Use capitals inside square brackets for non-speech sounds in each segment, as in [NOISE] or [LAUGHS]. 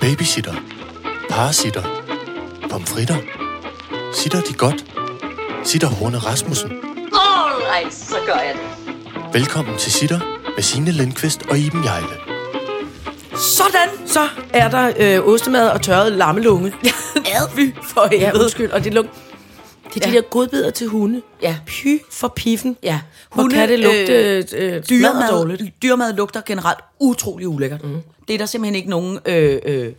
Babysitter. Parasitter. Pomfritter. Sitter de godt? Sitter Horne Rasmussen. Alright, så gør jeg det. Velkommen til Sitter med Signe Lindqvist og Iben Jejle. Sådan, så er der øh, ostemad og tørret lammelunge. Ad, [LAUGHS] fy for helvede. Ja, undskyld. Og det, luk... det er ja. de der godbidder til hunde. Ja. Py for piffen. Ja. Hunde, Hvor kan det lugte øh, øh, dyremad, dårligt. Dyremad lugter generelt utrolig ulækkert. Mm. Det er der simpelthen ikke nogen... Øh, øh,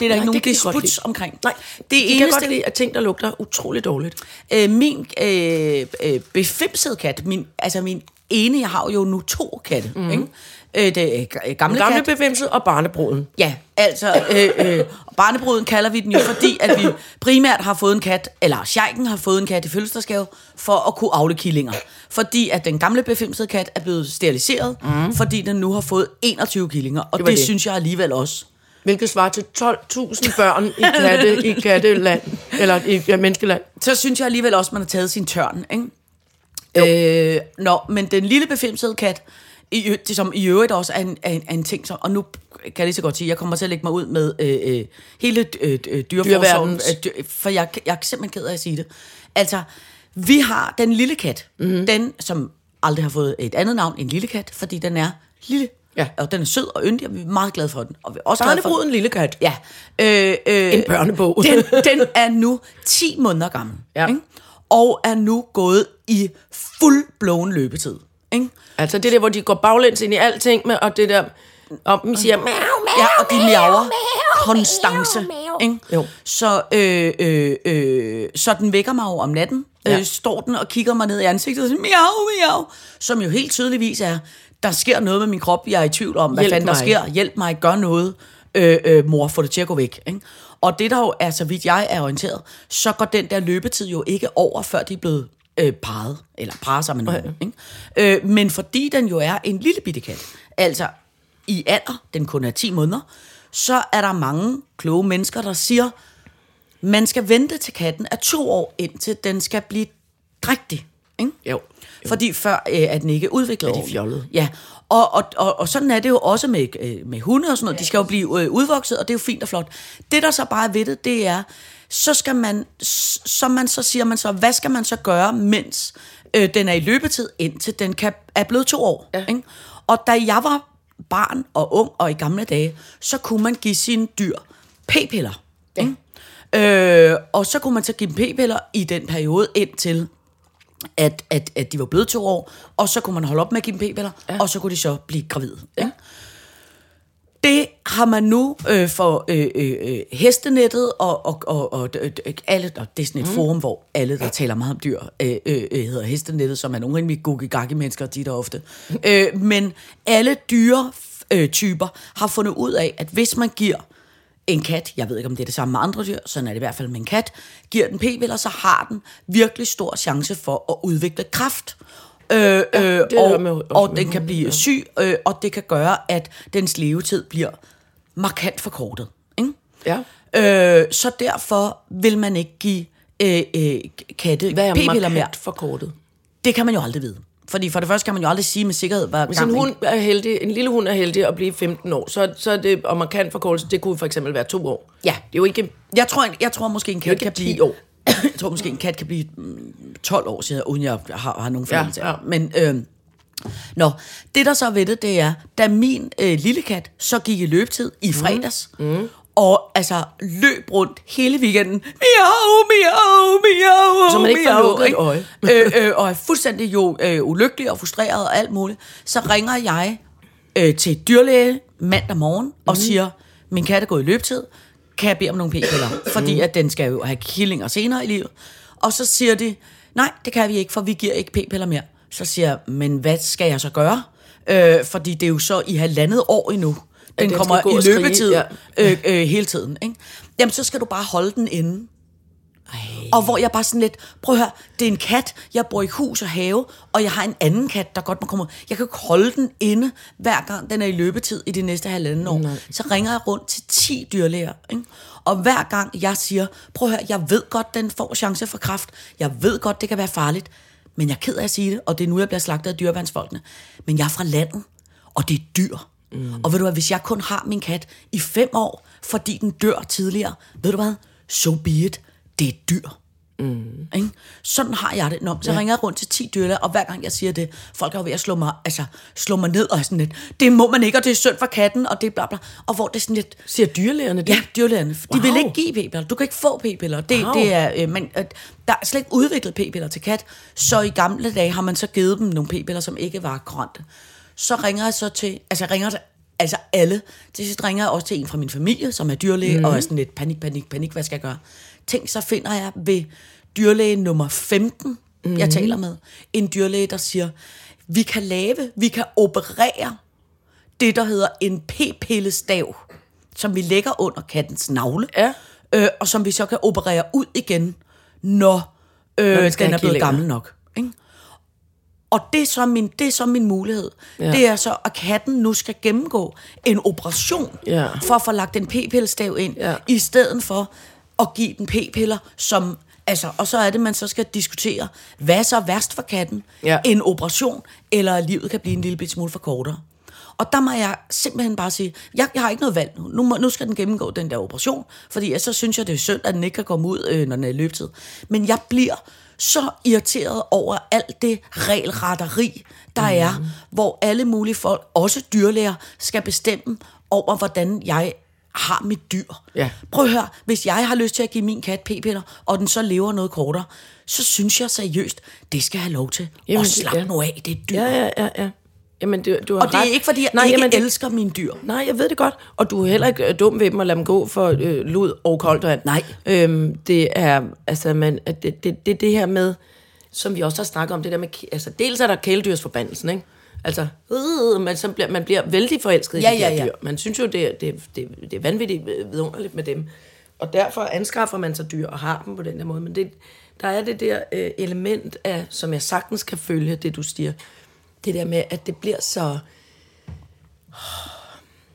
det er der Nej, ikke nogen kan disputs omkring. Nej, det, det kan jeg godt lide, at ting, der lugter utroligt dårligt. Øh, min øh, øh, befimsede kat, min, altså min ene, jeg har jo nu to katte, mm. ikke? Øh, det g- gamle, Gamle kat. befimset og barnebruden. Ja, altså, øh, øh, barnebruden kalder vi den jo, fordi at vi primært har fået en kat, eller sjejken har fået en kat i fødselsdagsgave, for at kunne avle killinger. Fordi at den gamle befimsede kat er blevet steriliseret, mm. fordi den nu har fået 21 killinger, og det, det det. synes jeg alligevel også. Hvilket svarer til 12.000 børn i, katte, i katteland. Eller i ja, menneskeland. Så synes jeg alligevel også, man har taget sin tørn, ikke? Øh, nå, men den lille befimsede kat, i, det, som i øvrigt også er en, er en, er en ting, som, og nu kan jeg lige så godt sige, jeg kommer til at lægge mig ud med øh, øh, hele øh, øh, dyreforsorgen, Dyreverdens- øh, dyr, for jeg, jeg er simpelthen ked af at sige det. Altså, vi har den lille kat, mm-hmm. den som aldrig har fået et andet navn end lille kat, fordi den er lille, Ja. og den er sød og yndig, og vi er meget glade for den. Og vi er også glade for, lille kat. Ja. Øh, øh, En børnebog. [LAUGHS] Den, den er nu 10 måneder gammel. Ja. Ikke? Og er nu gået i fuldblåen løbetid. Ikke? Altså det der, hvor de går baglæns ind i alting, med, og det der, og de siger, miau, miau, Ja, og de miaver konstance. Ikke? Jo. Så, øh, øh, øh, så den vækker mig jo om natten. Ja. Ja. Øh, står den og kigger mig ned i ansigtet og siger, miau, miau. Som jo helt tydeligvis er, der sker noget med min krop, jeg er i tvivl om, hvad Hjælp fanden der mig. sker. Hjælp mig, gør noget. Øh, øh, mor, få det til at gå væk. Ikke? Og det der jo er, så vidt jeg er orienteret, så går den der løbetid jo ikke over, før de er blevet øh, parret, eller parrer sig med nogen. Ikke? Øh, men fordi den jo er en lille bitte kat, altså i alder, den kun er 10 måneder, så er der mange kloge mennesker, der siger, man skal vente til katten er to år, indtil den skal blive drægtig. Ikke? Jo. Fordi før øh, er den ikke udviklet Er de fjollede? Ja, og, og, og, og sådan er det jo også med, øh, med hunde og sådan noget. De skal jo blive øh, udvokset, og det er jo fint og flot. Det, der så bare er ved det, det er, så skal man, s- så man så siger man så, hvad skal man så gøre, mens øh, den er i løbetid, indtil den kan, er blevet to år. Ja. Ikke? Og da jeg var barn og ung og i gamle dage, så kunne man give sine dyr p-piller. Ja. Øh, og så kunne man så give dem p-piller i den periode indtil at, at, at de var blevet to år, og så kunne man holde op med at give dem p-piller, ja. og så kunne de så blive gravide. Ja. Det har man nu øh, for øh, øh, øh, hestenettet og, og, og, og alle, og det er sådan et mm. forum, hvor alle, der taler meget om dyr, øh, øh, øh, hedder hestenettet, som er nogle rimelig gugge mennesker, de der ofte. [LAUGHS] Øh, men alle dyre øh, typer har fundet ud af, at hvis man giver en kat, jeg ved ikke om det er det samme med andre dyr, sådan er det i hvert fald med en kat, giver den p-piller, så har den virkelig stor chance for at udvikle kraft. Øh, øh, det er og, med- og den kan blive ja. syg, øh, og det kan gøre, at dens levetid bliver markant forkortet. Ikke? Ja. Øh, så derfor vil man ikke give øh, øh, katte Hvad er p-piller mere. forkortet? Det kan man jo aldrig vide. Fordi for det første kan man jo aldrig sige med sikkerhed, hvad Hvis en, hund er heldig, en lille hund er heldig at blive 15 år, så, så er det, og markant forkortelse, det kunne for eksempel være to år. Ja. Det er jo ikke... Jeg tror, jeg tror måske en kat kan 10 blive... år. Jeg tror måske en kat kan blive mm, 12 år siden, uden jeg har, har nogen fornemmelse Ja, ja. Men øh, Nå, det der så ved det, det er, da min øh, lille kat så gik i løbetid i fredags, mm. og altså løb rundt hele weekenden, miau, miau, miau, Så man ikke får lukket et øje. øh, øh, og er fuldstændig jo øh, ulykkelig og frustreret og alt muligt, så ringer jeg øh, til dyrlæge mandag morgen og Mhm. siger, min kat er gået i løbetid, kan jeg bede om nogle p-piller? Fordi Mhm. at den skal jo have killinger senere i livet. Og så siger de, nej, det kan vi ikke, for vi giver ikke p-piller mere. Så siger jeg, men hvad skal jeg så gøre? Øh, fordi det er jo så i halvandet år endnu. Den, den kommer i løbetid ja. øh, øh, hele tiden. Ikke? Jamen, så skal du bare holde den inde. Og hvor jeg bare sådan lidt, prøv at høre, det er en kat, jeg bor i hus og have, og jeg har en anden kat, der godt må komme ud. Jeg kan jo ikke holde den inde, hver gang den er i løbetid i de næste halvanden år. Nej. Så ringer jeg rundt til 10 dyrlæger, ikke? Og hver gang jeg siger, prøv at høre, jeg ved godt, den får chance for kraft. Jeg ved godt, det kan være farligt. Men jeg er ked af at sige det, og det er nu, jeg bliver slagtet af dyrevandsfolkene. Men jeg er fra landet, og det er dyr. Mm. Og ved du hvad, hvis jeg kun har min kat i fem år, fordi den dør tidligere. Ved du hvad? So be it. Det er dyr. Mm. Ikke? Sådan har jeg det. Nå, så ja. ringer jeg rundt til 10 dyrlæger, og hver gang jeg siger det, folk er jo ved at slå mig, altså, slå mig ned og sådan lidt, det må man ikke, og det er synd for katten, og det er bla bla. Og hvor det er sådan lidt, Siger dyrlægerne det? Ja, dyrlægerne. De Wow. vil ikke give p-piller. Du kan ikke få p-piller. Det, Wow. det er, øh, men, øh, der er slet ikke udviklet p-piller til kat, så i gamle dage har man så givet dem nogle p-piller, som ikke var grønte. Så ringer jeg så til, altså jeg ringer til altså alle. Til sidst ringer jeg også til en fra min familie, som er dyrlæge, mm. og er sådan lidt panik, panik, panik, hvad skal jeg gøre? Tænk, så finder jeg ved dyrlæge nummer 15, mm. jeg taler med, en dyrlæge, der siger, vi kan lave, vi kan operere det, der hedder en p-pillestav, som vi lægger under kattens navle, Ja. øh, og som vi så kan operere ud igen, når, øh, den den, er blevet gammel nok. Ikke? Og det er, så min, det er så min mulighed. Ja. Det er så, at katten nu skal gennemgå en operation, Ja. for at få lagt en p-pillestav ind, Ja. i stedet for at give den p-piller, som... Altså, og så er det, man så skal diskutere, hvad er så værst for katten? Ja. En operation, eller livet kan blive en lille bit smule for kortere. Og der må jeg simpelthen bare sige, jeg, jeg har ikke noget valg nu. Nu, må, nu skal den gennemgå den der operation, fordi jeg, så synes jeg, det er synd, at den ikke kan komme ud, øh, når den er i løbetid. Men jeg bliver så irriteret over alt det regelretteri, der mm. er, hvor alle mulige folk, også dyrlæger, skal bestemme over, hvordan jeg har mit dyr. Ja. Prøv at høre, hvis jeg har lyst til at give min kat p-piller, og den så lever noget kortere, så synes jeg seriøst, det skal have lov til. Jamen, og slap ja. nu af, det er dyr. Ja, ja, ja, ja. Jamen, du, du har Og det er ret. ikke, fordi jeg Nej, ikke jamen, elsker mine dyr. Nej, jeg ved det godt. Og du er heller ikke øh, dum ved dem at lade dem gå for øh, lud og koldt vand. Nej. Øhm, det er, altså, man, det, det, det, det her med, som vi også har snakket om, det der med, altså, dels er der kæledyrsforbandelsen, ikke? Altså, øh, man, så bliver, man bliver vældig forelsket Ja, i de ja, her ja. dyr. Man synes jo, det, er- det, det, det er vanvittigt vidunderligt med dem. Og derfor anskaffer man sig dyr og har dem på den der måde. Men det, der er det der øh, element af, som jeg sagtens kan følge, det du siger. Det der med, at det bliver så...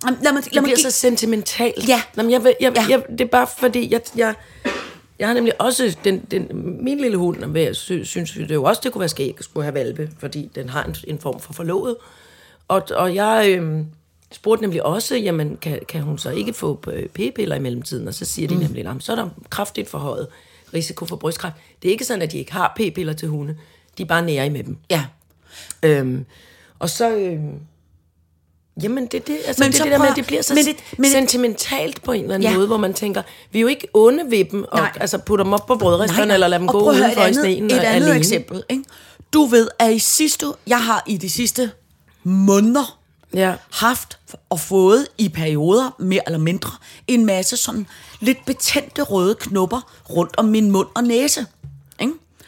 Jamen, Lad mig, lad Det mig bliver give, så sentimentalt. Ja. Nå, men jeg, jeg, ja. jeg, det er bare fordi, jeg, jeg, jeg har nemlig også, den, den, min lille hund, sy, synes det jo også, det kunne være skæg at skulle have valpe, fordi den har en, en form for forlovet. Og, og jeg øh, spurgte nemlig også, jamen, kan, kan hun så ikke få øh, p-piller i mellemtiden? Og så siger de nemlig, "Nå, men så er der kraftigt forhøjet risiko for brystkræft. Det er ikke sådan, at de ikke har p-piller til hunde. De er bare nære med dem. ja. Øhm, og så... Øhm, jamen, det, det, altså Men det, det der med, prøv- at det bliver så men det- men sentimentalt på en eller anden Ja. måde, hvor man tænker, vi er jo ikke onde ved dem, og Nej. altså putter dem op på brødresterne, eller lade dem Og gå prøv udenfor i sneen Et andet alene. eksempel. Ikke? Du ved, at i sidste, jeg har i de sidste måneder Ja. haft og fået i perioder, mere eller mindre, en masse sådan lidt betændte røde knopper rundt om min mund og næse.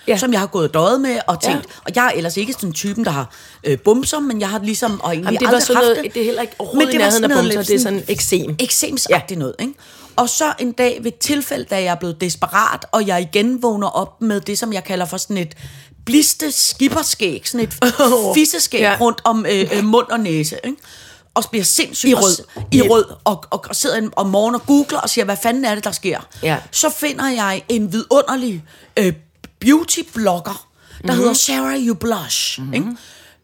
Ja. Som jeg har gået og døjet med og tænkt, Ja. og jeg er ellers ikke sådan en typen, der har øh, bumser, men jeg har ligesom og egentlig Jamen, det var aldrig sådan haft noget, det. det er heller ikke Men overhovedet i det var sådan noget bumser, det er sådan eksem. eksemsagtigt noget, ikke? Og så en dag ved tilfælde, da jeg er blevet desperat, og jeg igen vågner op med det, som jeg kalder for sådan et bliste skipperskæg, sådan et [LAUGHS] fisseskæg Ja. ja. rundt om øh, øh, mund og næse, ikke? Og bliver sindssygt I og rød. s- I rød, og, og, og sidder en- om morgenen og googler og siger, hvad fanden er det, der sker? Ja. Så finder jeg en vidunderlig øh, beauty-blogger, der Mhm. mm-hmm. hedder Sarah You Blush, mm-hmm. ikke?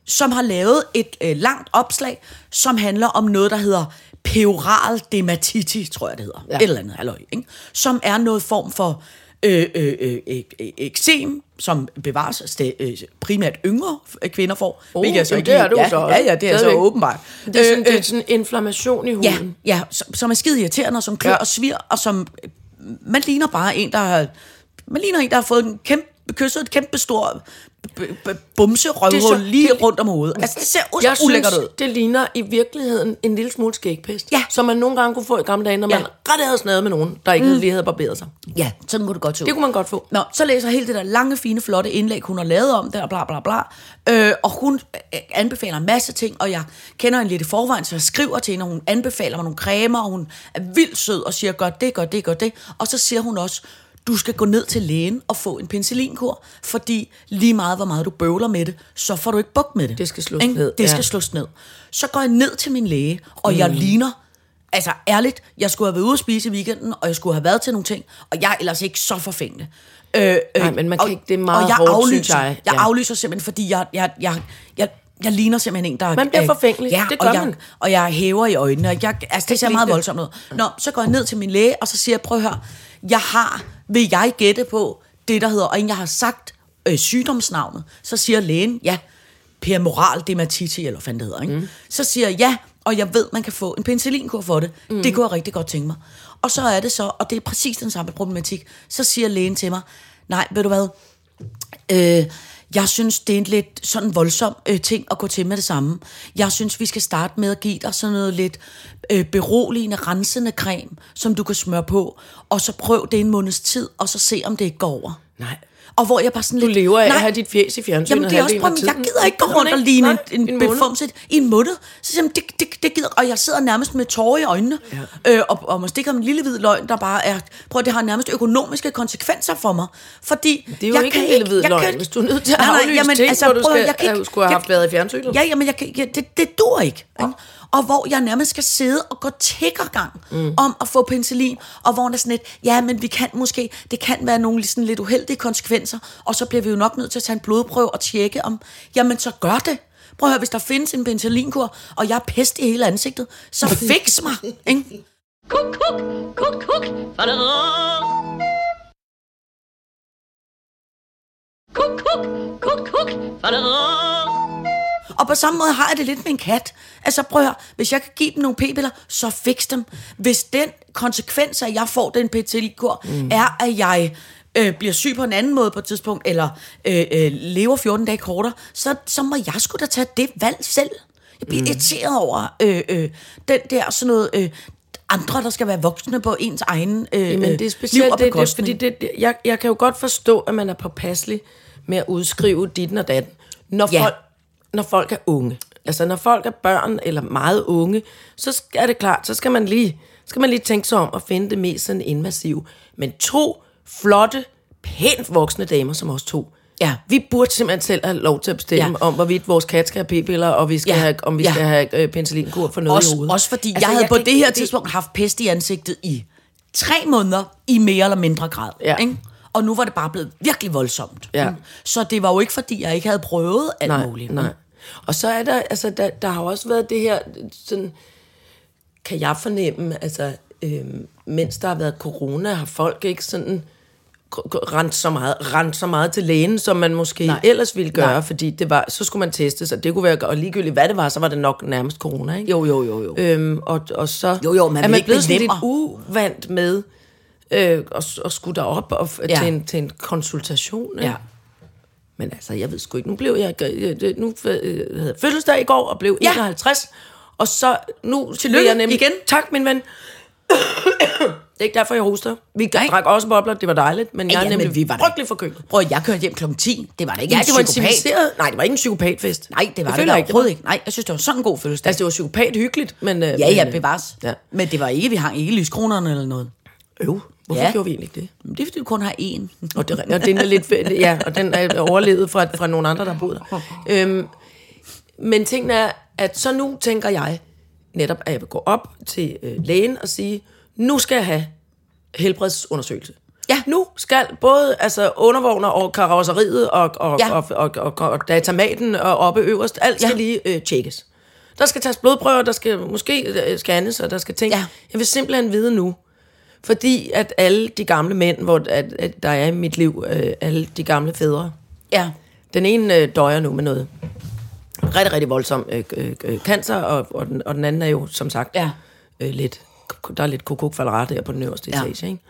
som har lavet et øh, langt opslag, som handler om noget, der hedder peoral dermatitis, tror jeg det hedder. Ja. Et eller andet, halløj, ikke? Som er noget form for øh, øh, øh, øh, øh, eksem, som bevares st- øh, primært yngre øh, kvinder får. Oh, hvilket jeg så jamen, ikke det er du ja, så. Ja, ja, det er så åbenbart. Det er sådan, Øh, det øh, er sådan inflammation i Ja, huden. ja som, som er skide irriterende, og som klør Ja. ja. og svir, og som... Man ligner bare en, der har... Man ligner en, der har fået en kæmpe, kysset et kæmpe stor bumse røvhul lige det- rundt om hovedet. Altså, det ser Jeg så ulækkert synes, ud. det ligner i virkeligheden en lille smule skægpest. Ja. Som man nogle gange kunne få i gamle dage, når Ja. man ret havde snadet med nogen, der ikke mm. lige havde barberet sig. Ja, sådan kunne det godt se ud. Det kunne man godt få. Nå, så læser jeg hele det der lange, fine, flotte indlæg, hun har lavet om det, og bla bla bla. Øh, og hun øh, anbefaler en masse ting, og jeg kender hende lidt i forvejen, så jeg skriver til hende, og hun anbefaler mig nogle cremer, og hun er vildt sød og siger, gør det, gør det, gør det. Og så siger hun også, du skal gå ned til lægen og få en penicillinkur, fordi lige meget, hvor meget du bøvler med det, så får du ikke bukt med det. Det skal slås Ikke? ned, Det ja. skal slås ned. Så går jeg ned til min læge, og jeg ligner Altså ærligt, jeg skulle have været ude at spise i weekenden, og jeg skulle have været til nogle ting, og jeg er ellers ikke så forfængende. Øh, øh, Nej, men man kan og, ikke- det er meget og jeg hårdt, aflyser, synes jeg. Jeg Ja. aflyser simpelthen, fordi jeg, jeg, jeg, jeg, jeg ligner simpelthen en, der... Man bliver forfængelig. Ja, Det gør og jeg, man. Og jeg hæver i øjnene, og jeg, altså, det ser lide meget det. voldsomt ud. Nå, så går jeg ned til min læge, og så siger jeg, prøv at høre, jeg har, vil jeg gætte på det, der hedder, og inden jeg har sagt øh, sygdomsnavnet, så siger lægen, ja, permoral dermatiti, eller hvad fanden det hedder, ikke? Mm. Så siger jeg, ja, og jeg ved, man kan få en penicillinkur for det. Mm. Det kunne jeg rigtig godt tænke mig. Og så er det så, og det er præcis den samme problematik, så siger lægen til mig, nej, ved du hvad, Øh, jeg synes, det er en lidt sådan voldsom øh, ting at gå til med det samme. Jeg synes, vi skal starte med at give dig sådan noget lidt øh, beroligende, rensende creme, som du kan smøre på, og så prøv det en måneds tid, og så se, om det ikke går over. Nej. Og hvor jeg bare sådan Du lidt... lever af nej, at have dit fjes i fjernsynet Jamen, det er også, men jeg gider ikke gå rundt og ligne Nej, en, en en befumset i en måned. Så siger det, det, det gider Og jeg sidder nærmest med tårer i øjnene. Ja. Øh, og, og man stikker en lille hvid løgn, der bare er... Prøv, det har nærmest økonomiske konsekvenser for mig. Fordi Det er jo jeg ikke kan en lille hvid løgn, kan- hvis du er nødt til at Nej, nej, aflyse jamen, ting, altså, hvor du prøv, skal- jeg kan ikke- skulle have jeg- haft været i fjernsynet. Ja, jamen, jeg, kan- jeg, det, det dur ikke. ikke? Og hvor jeg nærmest skal sidde og gå tiggergang mm. om at få penicillin, og hvor der er sådan lidt, ja, men vi kan måske, det kan være nogle sådan lidt uheldige konsekvenser, og så bliver vi jo nok nødt til at tage en blodprøve og tjekke om, jamen så gør det. Prøv at høre, hvis der findes en penicillinkur, og jeg er pest i hele ansigtet, så [LAUGHS] fix mig, ikke? Kuk, kuk, kuk, kuk. Kuk, kuk, kuk, kuk. Og på samme måde har jeg det lidt med en kat. Altså prøv at høre, hvis jeg kan give dem nogle p-piller, så fix dem. Hvis den konsekvens at jeg får den penicillinkur, mm. er, at jeg øh, bliver syg på en anden måde på et tidspunkt, eller øh, øh, lever 14 dage kortere, så, så må jeg sgu da tage det valg selv. Jeg bliver mm. irriteret over øh, øh, den der sådan noget... Øh, andre, der skal være voksne på ens egen øh, Men det er liv specielt og det, det, fordi det, jeg, jeg kan jo godt forstå, at man er påpasselig med at udskrive dit og datten, når, Ja. folk, når folk er unge. Altså når folk er børn eller meget unge, så er det klart, så skal man lige, skal man lige tænke sig om at finde det mest sådan invasive. Men to flotte, pænt voksne damer som os to, Ja. vi burde simpelthen selv have lov til at bestemme Ja. om, hvorvidt vores kat skal have p-piller, og vi skal Ja. have, om vi Ja. skal have øh, penicillinkur for noget i også, hovedet. også fordi altså, jeg havde jeg på det her tidspunkt haft pest i ansigtet i tre måneder, i mere eller mindre grad. Ja. Ikke? Og nu var det bare blevet virkelig voldsomt. Ja. Så det var jo ikke, fordi jeg ikke havde prøvet alt nej, muligt. Nej. Og så er der, altså, der, der har også været det her, sådan, kan jeg fornemme, altså, øhm, mens der har været corona, har folk ikke sådan rent så meget, rent så meget til lægen, som man måske Nej. ellers ville gøre, Nej. fordi det var, så skulle man teste sig. Det kunne være, og ligegyldigt hvad det var, så var det nok nærmest corona, ikke? Jo, jo, jo, jo. Øhm, og, og så Jo, jo, man er man blevet sådan lidt uvant med øh, at, at skulle derop og, Ja. til, en, til en konsultation. ikke? Ja. Men altså, jeg ved sgu ikke. Nu blev jeg... Nu øh, havde fødselsdag i går og blev Ja. ja. 51. Og så nu... Vil jeg igen. Tak, min ven. Det er ikke derfor, jeg hoster. Vi Nej. drak også bobler, det var dejligt, men jeg Ja, er nemlig vi var frygtelig forkølet. Prøv, jeg kørte hjem klokken 10. Det var da ikke Ja, en det var en psykopat. civiliseret... Nej, det var ikke en psykopatfest. Nej, det var det, ikke, det overhovedet var. ikke. Nej, jeg synes, det var sådan en god fødselsdag. Altså, det var psykopat hyggeligt, men... Øh, ja, men, ja, øh, bevares. Ja. Men det var ikke, vi hang ikke lyskronerne eller noget. Øv, hvorfor Ja. gjorde vi egentlig ikke det? Men det er, fordi du kun har én. Og, det, og den er lidt, ja, og den er overlevet fra, fra nogle andre, der boet der. [LAUGHS] Øhm, men tingene er, at så nu tænker jeg netop, at jeg vil gå op til øh, lægen og sige, nu skal jeg have helbredsundersøgelse. Ja. Nu skal både altså, undervogner og karosseriet og, og, Ja. og, og, og, og, og datamaten og oppe øverst, alt skal Ja. lige øh, tjekkes. Der skal tages blodprøver, der skal måske øh, scannes, og der skal tænke. Ja. Jeg vil simpelthen vide nu, fordi at alle de gamle mænd, hvor at, at der er i mit liv, øh, alle de gamle fædre, Ja. den ene øh, døjer nu med noget rigtig, rigtig voldsom øh, øh, cancer, og, og, den, og den anden er jo, som sagt, Ja. øh, lidt, der er lidt kokok der på den øverste Ja. etage, ikke?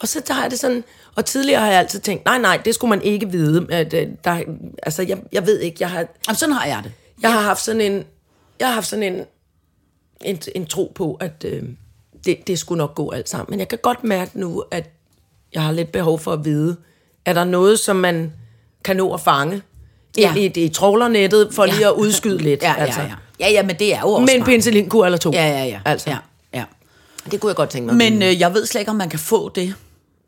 Og så tager jeg det sådan, og tidligere har jeg altid tænkt, nej, nej, det skulle man ikke vide. At, øh, der, altså, jeg, jeg ved ikke, jeg har, Jamen, sådan har jeg det. jeg har haft sådan en, jeg har haft sådan en, en, en tro på, at øh, det, det skulle nok gå alt sammen. Men jeg kan godt mærke nu, at jeg har lidt behov for at vide, er der noget, som man kan nå at fange Ja. i, det, i trollernettet, for lige Ja. at udskyde [LAUGHS] lidt. Ja, altså. ja, ja. Ja, ja, men det er jo også Med en smart. penicillinkur eller to. Ja, ja, ja. Altså, ja, ja. det kunne jeg godt tænke mig. Men øh, jeg ved slet ikke, om man kan få det.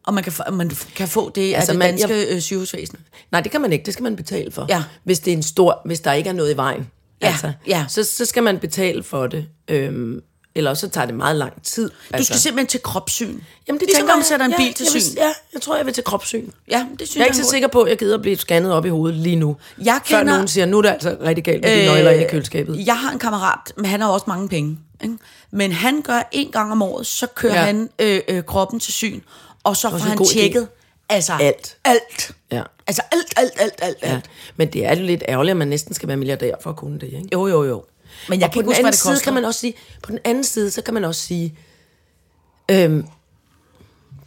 Om man kan, man kan få det altså, Altså, af det man- danske jeg- øh, sygehusvæsen. Nej, det kan man ikke. Det skal man betale for. Ja. Hvis det er en stor, hvis der ikke er noget i vejen. Ja, ja. Så, så skal man betale for det. Øhm, eller også så tager det meget lang tid. Du skal simpelthen til kropssyn. Jamen, det ligesom tænker om jeg. sætter en ja, bil til vil, syn. Ja, jeg tror, jeg vil til kropssyn. Ja, det synes Jeg er ikke så sikker på, at jeg gider at blive scannet op i hovedet lige nu. Jeg Før kender- nogen siger, nu er det altså rigtig galt med de nøgler inde i køleskabet. Jeg har en kammerat, men han har også mange penge. Ikke? Men han gør en gang om året, så kører Ja. han øh, øh, kroppen til syn, og så får han god idé. tjekket altså Alt. alt. Ja. Altså alt, alt, alt, alt, Ja. alt. Men det er jo lidt ærgerligt, at man næsten skal være milliardær for at kunne det, ikke? Jo, jo, jo. Men jeg og kan på ikke den huske, hvad det side koster. kan man også sige, på den anden side, så kan man også sige, øhm,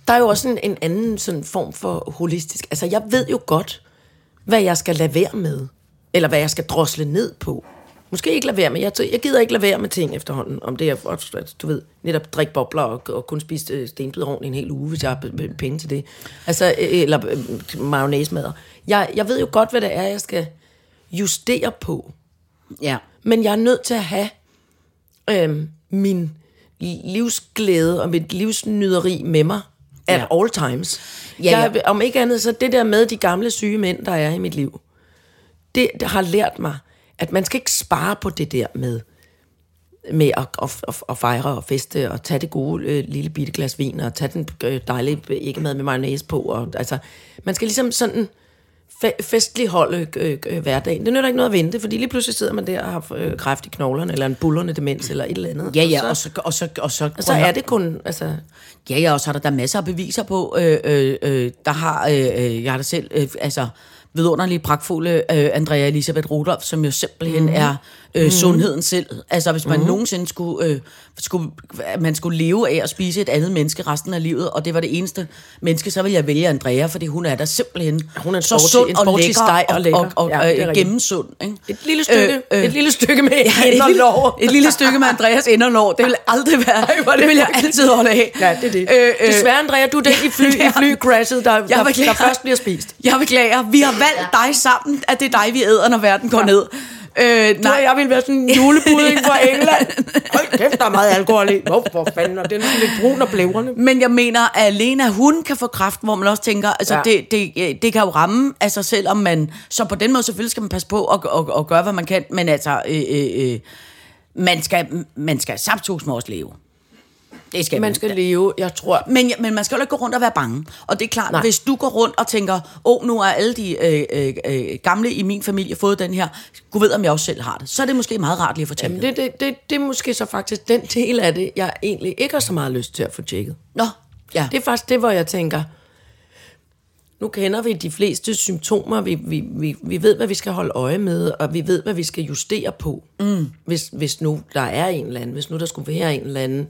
der er jo også en, en anden sådan form for holistisk, altså jeg ved jo godt, hvad jeg skal lade være med, eller hvad jeg skal drosle ned på. Måske ikke lade være med, jeg, jeg gider ikke lade være med ting efterhånden, om det er, du ved, netop drikke bobler og, og kun spise øh, stenbiderrovn i en hel uge, hvis jeg har penge til det. Altså, øh, eller øh, mayonnaise Jeg, jeg ved jo godt, hvad det er, jeg skal justere på. Ja. Men jeg er nødt til at have øhm, min livsglæde og mit livsnyderi med mig at Ja. all times. Ja, ja. Jeg, om ikke andet, så det der med de gamle syge mænd, der er i mit liv, det, det har lært mig, at man skal ikke spare på det der med, med at, at, at, at fejre og feste og tage det gode øh, lille bitte glas vin og tage den øh, dejlige ikke mad med mayonnaise på. Og, altså, man skal ligesom sådan fe- festlig holde øh, øh, hverdagen. Det nytter ikke noget at vente, fordi lige pludselig sidder man der og har øh, kræft i knoglerne, eller en bullerne demens, eller et eller andet. Ja, ja, og så, og så, og så, og så er det kun... Altså, Ja, ja, og så er der, der er masser af beviser på, øh, øh, øh, der har, øh, øh, jeg har da selv, øh, altså, vidunderlige, pragtfulde øh, Andrea Elisabeth Rudolph, som jo simpelthen mm. er øh, mm. sundheden selv. Altså, hvis man mm. nogensinde skulle, øh, skulle, man skulle leve af at spise et andet menneske resten af livet, og det var det eneste menneske, så ville jeg vælge Andrea, fordi hun er der simpelthen Hun er så sund og lækker, og og, lækker. og, og, Ja, og er øh, gennemsund. Ikke? et lille stykke, øh, Øh, et lille stykke med Ja, et, lille, et lille stykke med Andreas inderlår, det vil aldrig være, Ej, det, det vil jeg altid holde af. Ja, det er det. Øh, Øh, Desværre, Andrea, du er den i, fly, [LAUGHS] i flycrashet, der, der, beklager. der først bliver spist. Jeg beklager. Vi har valgt dig sammen, at det er dig, vi æder, når verden går ned. Øh, Nej, jeg ville være sådan en julepudding fra [LAUGHS] England. Hold kæft, der er meget alkohol i. Hvorfor fanden? Og den er sådan lidt brun og blævrende. men jeg mener, at alene hun kan få kraft, hvor man også tænker, altså Ja. ja. det, det, det kan jo ramme af sig selv, om man... Så på den måde selvfølgelig skal man passe på og, og, og gøre, hvad man kan, men altså... Øh, øh, øh, man skal, man skal saptusme også leve. Det skal Man skal leve, jeg tror... Men, men man skal jo ikke gå rundt og være bange. Og det er klart, Nej. Hvis du går rundt og tænker, åh, oh, nu er alle de øh, øh, øh, gamle i min familie fået den her, gud ved, om jeg også selv har det, så er det måske meget rart lige at fortælle Jamen, det, det, det, det er måske så faktisk den del af det, jeg egentlig ikke har så meget lyst til at få tjekket. Nå, ja. Det er faktisk det, hvor jeg tænker, nu kender vi de fleste symptomer, vi, vi, vi, vi ved, hvad vi skal holde øje med, og vi ved, hvad vi skal justere på, mm. hvis, hvis nu der er en eller anden, hvis nu der skulle være en eller anden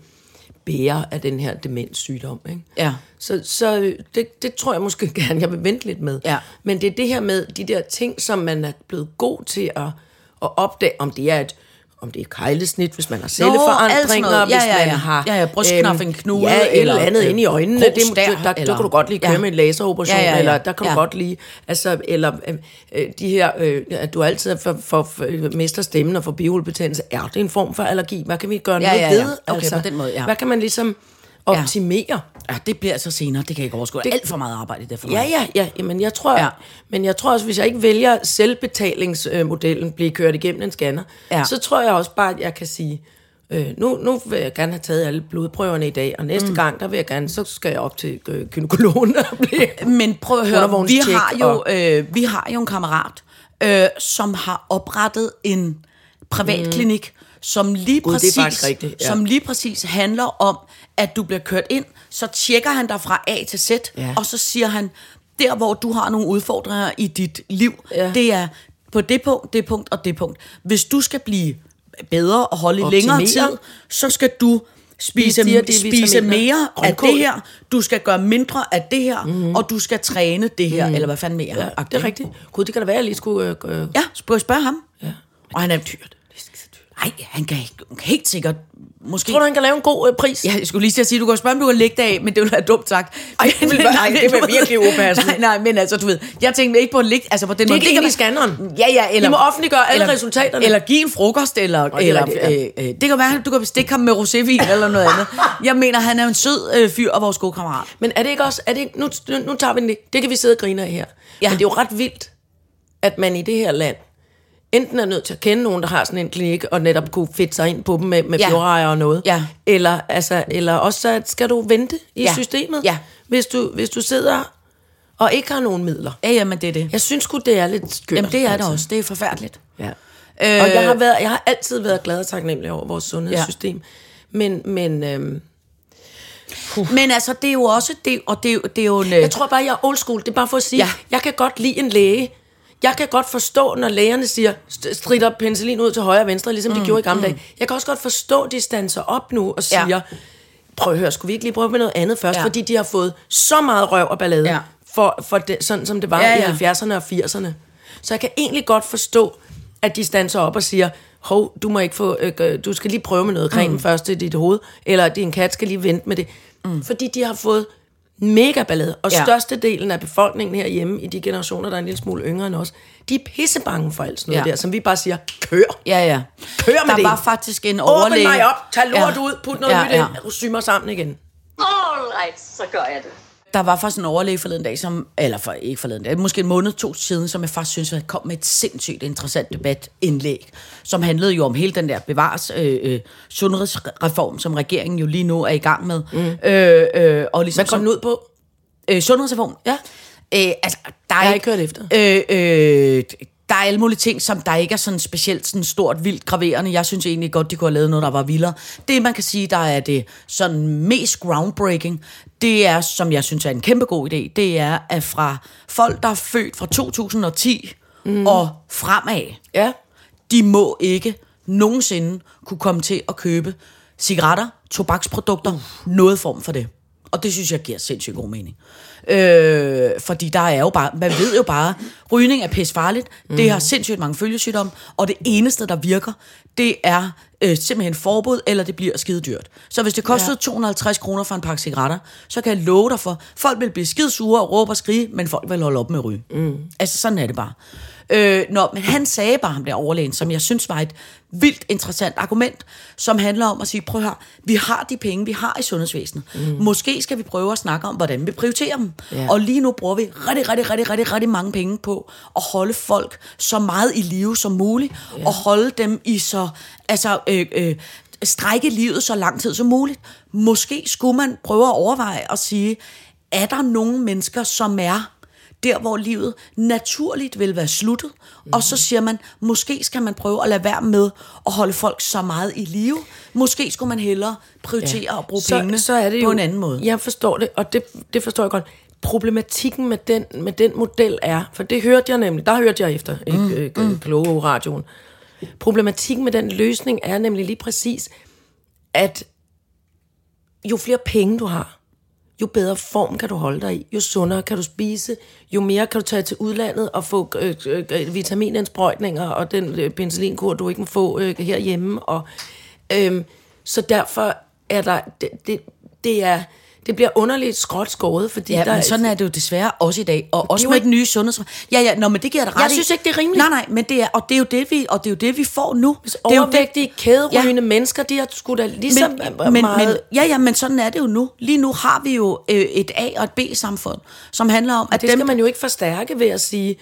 bærer af den her demenssygdom. Ikke? Ja. Så, så det, det tror jeg måske [LAUGHS] gerne, jeg vil vente lidt med. Ja. Men det er det her med de der ting, som man er blevet god til at, at opdage, om det er et om det er kejlesnit, hvis man har celleforandringer. Ja, hvis ja, man ja. har... Ja, ja, brystknappen knude, Ja, et eller eller, andet øh, inde i øjnene. Det, der, der, der eller- kunne du godt lige køre ja. med en laseroperation, Ja, ja, ja. eller der kan du Ja. godt lige... Altså, eller øh, øh, de her, øh, at du altid for, for, for, mister stemmen og får bihulebetændelse. Er det en form for allergi? Hvad kan vi gøre Ja, noget ja, ja. ved? Okay, på den måde, ja. Hvad kan man ligesom optimere? Ja, det bliver så senere. Det kan jeg ikke overskue. Det, alt for meget arbejde i det for mig. Ja, ja, ja. Jamen, jeg tror, ja. Ja. men jeg tror også, hvis jeg ikke vælger selvbetalingsmodellen, blive kørt igennem en scanner, ja. Ja. så tror jeg også bare, at jeg kan sige, øh, nu, nu vil jeg gerne have taget alle blodprøverne i dag, og næste mm. gang, der vil jeg gerne, så skal jeg op til øh, gynekologen og blive... [LAUGHS] Men prøv at høre, vi har, jo, og- øh, vi har jo en kammerat, øh, som har oprettet en privatklinik, mm. Som lige Gud, det er præcis, rigtigt, ja. som lige præcis handler om, at du bliver kørt ind, så tjekker han dig fra A til Z, Ja. og så siger han, der hvor du har nogle udfordringer i dit liv, Ja. det er på det punkt, det punkt og det punkt. Hvis du skal blive bedre og holde i længere Optimere. tid, så skal du spise, de D-vitaminer. spise mere af det her, du skal gøre mindre af det her, mm. og du skal træne det her, mm. eller hvad fanden mere. Ja, det er rigtigt. Gud, det kan da være, at jeg lige skulle... Øh, øh, Ja, spørg, spørg ham. ja. Og han er dyrt. Det er skide dyrt. Nej, han kan ikke- helt sikkert... Måske... Tror du, han kan lave en god øh, pris? Ja, jeg skulle lige til at sige, du kan spørge, om du kan lægge det af, men det ville være dumt sagt. Ej, det ville være- ej, det ville virkelig [LAUGHS] upassende. Nej, nej, men altså, du ved, jeg tænkte ikke på at lægge, altså på den Det er måde. ind i scanneren. Ja, ja, eller... I må offentliggøre alle eller, resultaterne. Eller give en frokost, eller... det er eller rigtigt, øh, øh, det kan være, at du kan bestikke ham med rosévin eller noget andet. Jeg mener, han er en sød øh, fyr og vores gode kammerat. Men er det ikke også... Er det ikke, nu, nu, nu tager vi det. Det kan vi sidde og grine af her. Ja. Men det er jo ret vildt, at man i det her land enten er nødt til at kende nogen, der har sådan en klinik, og netop kunne fedt sig ind på dem med, med Ja. fjordrejer og noget. Ja. Eller, altså, eller også så skal du vente i Ja. systemet, Ja. hvis, du, hvis du sidder og ikke har nogen midler. Ja, jamen det er det. Jeg synes sgu, det er lidt skørt. Jamen det er det altså. også. Det er forfærdeligt. Ja. Øh, Og jeg har, været, jeg har altid været glad og taknemmelig over vores sundhedssystem. Ja. Men, men øhm, Men altså, det er jo også... Det, og det, er jo- det er jo en, jeg tror bare, jeg er old school. Det er bare for at sige, ja. jeg kan godt lide en læge. Jeg kan godt forstå, når lægerne siger, st- strider penicillin ud til højre og venstre, ligesom mm, de gjorde i gamle dage. Jeg kan også godt forstå, de standser op nu og Ja. siger, prøv at høre, skulle vi ikke lige prøve med noget andet først? Ja. Ja. Fordi de har fået så meget røv og ballade, Ja. ja. for, for det, sådan som det var Ja, ja, ja. ja. i 70'erne og 80'erne. Så jeg kan egentlig godt forstå, at de standser op og siger, hov, du må ikke få, øh, du skal lige prøve med noget creme mm. først i dit hoved, eller din kat skal lige vente med det. Mm. Fordi de har fået mega ballade, og Ja. størstedelen af befolkningen herhjemme, i de generationer, der er en lille smule yngre end os, de er pissebange for alt sådan noget Ja. der, som vi bare siger, kør. Ja, ja. Kør med der det. var faktisk en Åbn overlæge... mig op, tag lort Ja. ud, put noget Ja, nyt ja. ind, og sy mig sammen igen. All right, så gør jeg det. Der var faktisk en overlæge forleden dag, som, eller for, ikke forleden dag, måske en måned, to siden, som jeg faktisk synes, at kom med et sindssygt interessant debatindlæg, som handlede jo om hele den der bevares øh, øh, sundhedsreform, som regeringen jo lige nu er i gang med. Mm. Øh, øh, og ligesom Hvad går den ud på? Øh, sundhedsreform? Ja. Øh, altså, der er Jeg har ikke- ikke hørt efter. Øh, øh, der er alle mulige ting, som der ikke er sådan specielt sådan stort, vildt graverende. Jeg synes egentlig godt, de kunne have lavet noget, der var vildere. Det, man kan sige, der er det sådan mest groundbreaking, det er, som jeg synes er en kæmpe god idé, det er, at fra folk, der er født fra 2010 mm. og fremad, Ja. de må ikke nogensinde kunne komme til at købe cigaretter, tobaksprodukter, uh. noget form for det. Og det synes jeg giver sindssygt god mening. Øh, fordi der er jo bare, man ved jo bare, rygning er pis farligt, mm. det har sindssygt mange følgesygdomme, og det eneste, der virker, det er øh, simpelthen forbud, eller det bliver skide dyrt. Så hvis det kostede ja. 250 kroner for en pakke cigaretter, så kan jeg love dig for, folk vil blive skide sure og råbe og skrige, men folk vil holde op med at ryge. Mm. Altså sådan er det bare. Øh, nå, men han sagde bare ham der overlægen, som jeg synes var et vildt interessant argument, som handler om at sige, prøv her, vi har de penge, vi har i sundhedsvæsenet. Mm. Måske skal vi prøve at snakke om, hvordan vi prioriterer dem. Ja. Og lige nu bruger vi rigtig, rigtig, rigtig, rigtig, rigtig mange penge på at holde folk så meget i live som muligt, ja. og holde dem i så, altså, øh, øh, strække livet så lang tid som muligt. Måske skulle man prøve at overveje at sige, er der nogle mennesker, som er der, hvor livet naturligt vil være sluttet, mm. og så siger man, måske skal man prøve at lade være med at holde folk så meget i live. Måske skulle man hellere prioritere ja. at bruge pengene så er det på jo, en anden måde. Jeg forstår det, og det, det forstår jeg godt. Problematikken med den, med den model er, for det hørte jeg nemlig, der hørte jeg efter mm. øh, øh, kloge radioen. Problematikken med den løsning er nemlig lige præcis, at jo flere penge du har, jo bedre form kan du holde dig i, jo sundere kan du spise, jo mere kan du tage til udlandet og få øh, øh, øh vitaminindsprøjtninger og den øh, penicillinkur, du ikke må få øh, herhjemme. Og, øh, så derfor er der, det, det, det er, det bliver underligt skråt skåret, fordi Ja, der men sådan er det jo desværre også i dag, og også med ikke- den nye sundheds... Ja, ja, nå, men det giver dig ret Jeg i. synes ikke, det er rimeligt. Nej, nej, men det er, og det er jo det, vi, og det er jo det, vi får nu. det er jo overvægtige, kæderygende ja. mennesker, de har sgu da lige så men, men, meget... men, ja, ja, men sådan er det jo nu. Lige nu har vi jo øh, et A- og et B-samfund, som handler om, at det dem, skal man jo ikke forstærke ved at sige...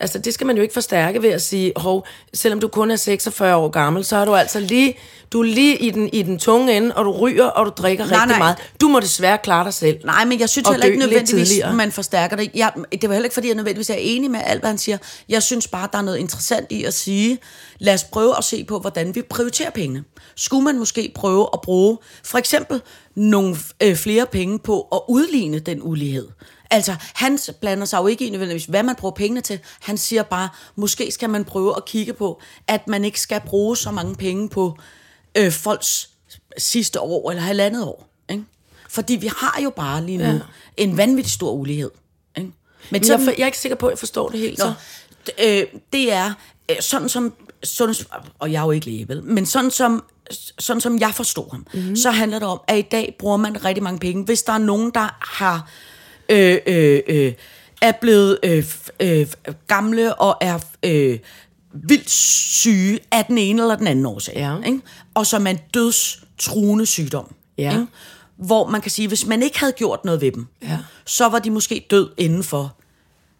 Altså, det skal man jo ikke forstærke ved at sige, hov, selvom du kun er 46 år gammel, så er du altså lige, du er lige i den, i den tunge ende, og du ryger, og du drikker Nej, rigtig nej. meget. Du må desværre klare dig selv. Nej, men jeg synes heller ikke nødvendigvis, tidligere. man forstærker det. Jeg, det var heller ikke, fordi jeg nødvendigvis er enig med alt, hvad han siger. Jeg synes bare, der er noget interessant i at sige, lad os prøve at se på, hvordan vi prioriterer pengene. Skulle man måske prøve at bruge for eksempel nogle øh, flere penge på at udligne den ulighed? Altså, han blander sig jo ikke i nødvendigvis, hvad man bruger pengene til. Han siger bare, måske skal man prøve at kigge på, at man ikke skal bruge så mange penge på øh, folks sidste år eller halvandet år. Ikke? Fordi vi har jo bare lige nu ja. en vanvittig stor ulighed. Ikke? Men Men jeg, for, jeg er ikke sikker på, at jeg forstår det helt. Nå, Så. øh, det er øh, sådan som sundheds, og jeg er jo ikke læge, vel, men sådan som sådan som jeg forstår ham, mm-hmm. så handler det om, at i dag bruger man rigtig mange penge. Hvis der er nogen, der har øh, øh, øh, er blevet øh, øh, gamle og er øh, vildt syge af den ene eller den anden årsag, Ja. ikke? og som er en dødstruende sygdom. Ja. Ikke? Hvor man kan sige, hvis man ikke havde gjort noget ved dem, Ja. så var de måske død inden for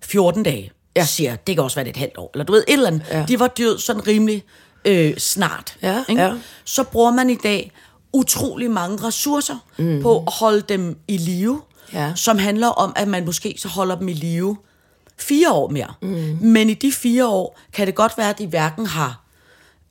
14 dage. ja. siger, det kan også være det et halvt år, eller du ved, et eller andet. Ja. De var død sådan rimelig øh, snart. Ja, ikke? ja. Så bruger man i dag utrolig mange ressourcer mm. på at holde dem i live, Ja. som handler om, at man måske så holder dem i live fire år mere. Mm. Men i de fire år kan det godt være, at de hverken har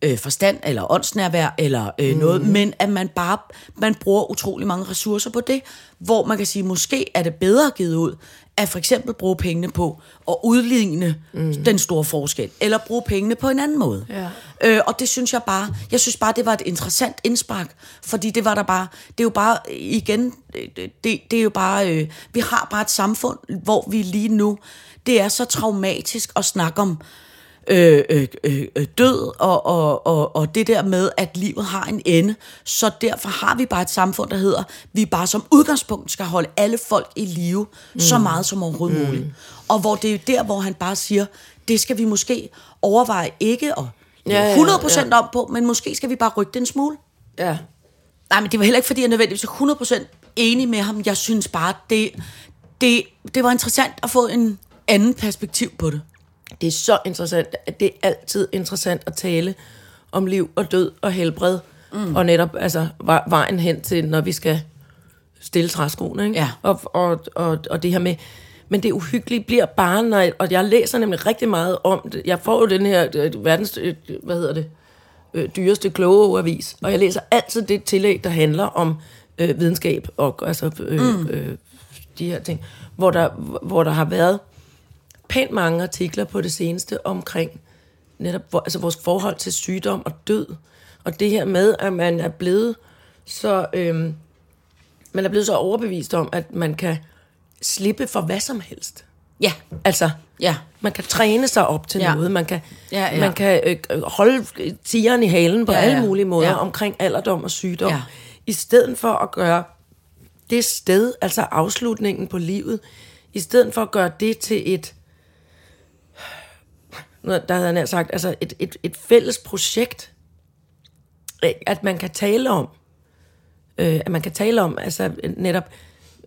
øh, forstand eller åndsnærvær eller øh, mm. noget, men at man bare man bruger utrolig mange ressourcer på det, hvor man kan sige, måske er det bedre givet ud, at for eksempel bruge pengene på at udligne mm. den store forskel, eller bruge pengene på en anden måde. Ja. Øh, og det synes jeg bare, jeg synes bare, det var et interessant indspark, fordi det var der bare, det er jo bare, igen, det, det, er jo bare, øh, vi har bare et samfund, hvor vi lige nu, det er så traumatisk at snakke om øh, øh, øh, øh, død og, og, og, og det der med, at livet har en ende. Så derfor har vi bare et samfund, der hedder, vi bare som udgangspunkt skal holde alle folk i live mm. så meget som overhovedet mm. muligt. Og hvor det er der, hvor han bare siger, det skal vi måske overveje ikke at Ja, ja, 100% ja. op på, men måske skal vi bare rykke det en smule. Ja. Nej, men det var heller ikke, fordi jeg nødvendigvis er 100% enig med ham. Jeg synes bare, det, det, det var interessant at få en anden perspektiv på det. Det er så interessant. at Det er altid interessant at tale om liv og død og helbred. Mm. Og netop altså, vej- vejen hen til, når vi skal stille træskoene. Ikke? Ja. Og, og, og, og det her med... Men det uhyggelige bliver bare, når jeg, og jeg læser nemlig rigtig meget om det. Jeg får jo den her øh, verdens, øh, hvad hedder det, øh, dyreste kloge avis, og jeg læser altid det tillæg, der handler om øh, videnskab og altså, øh, mm. øh, de her ting, hvor der, hvor der har været pænt mange artikler på det seneste omkring netop altså vores forhold til sygdom og død. Og det her med, at man er blevet så, øhm, man er blevet så overbevist om, at man kan slippe for hvad som helst. Ja, Altså, ja. man kan træne sig op til Ja. noget. Man kan, Ja, ja. Man kan øh, øh, holde tigeren i halen på Ja, ja, alle mulige måder Ja. omkring alderdom og sygdom. Ja. I stedet for at gøre det sted, altså afslutningen på livet, i stedet for at gøre det til et, der havde han sagt, altså et, et, et fælles projekt, øh, at man kan tale om, øh, at man kan tale om, altså netop,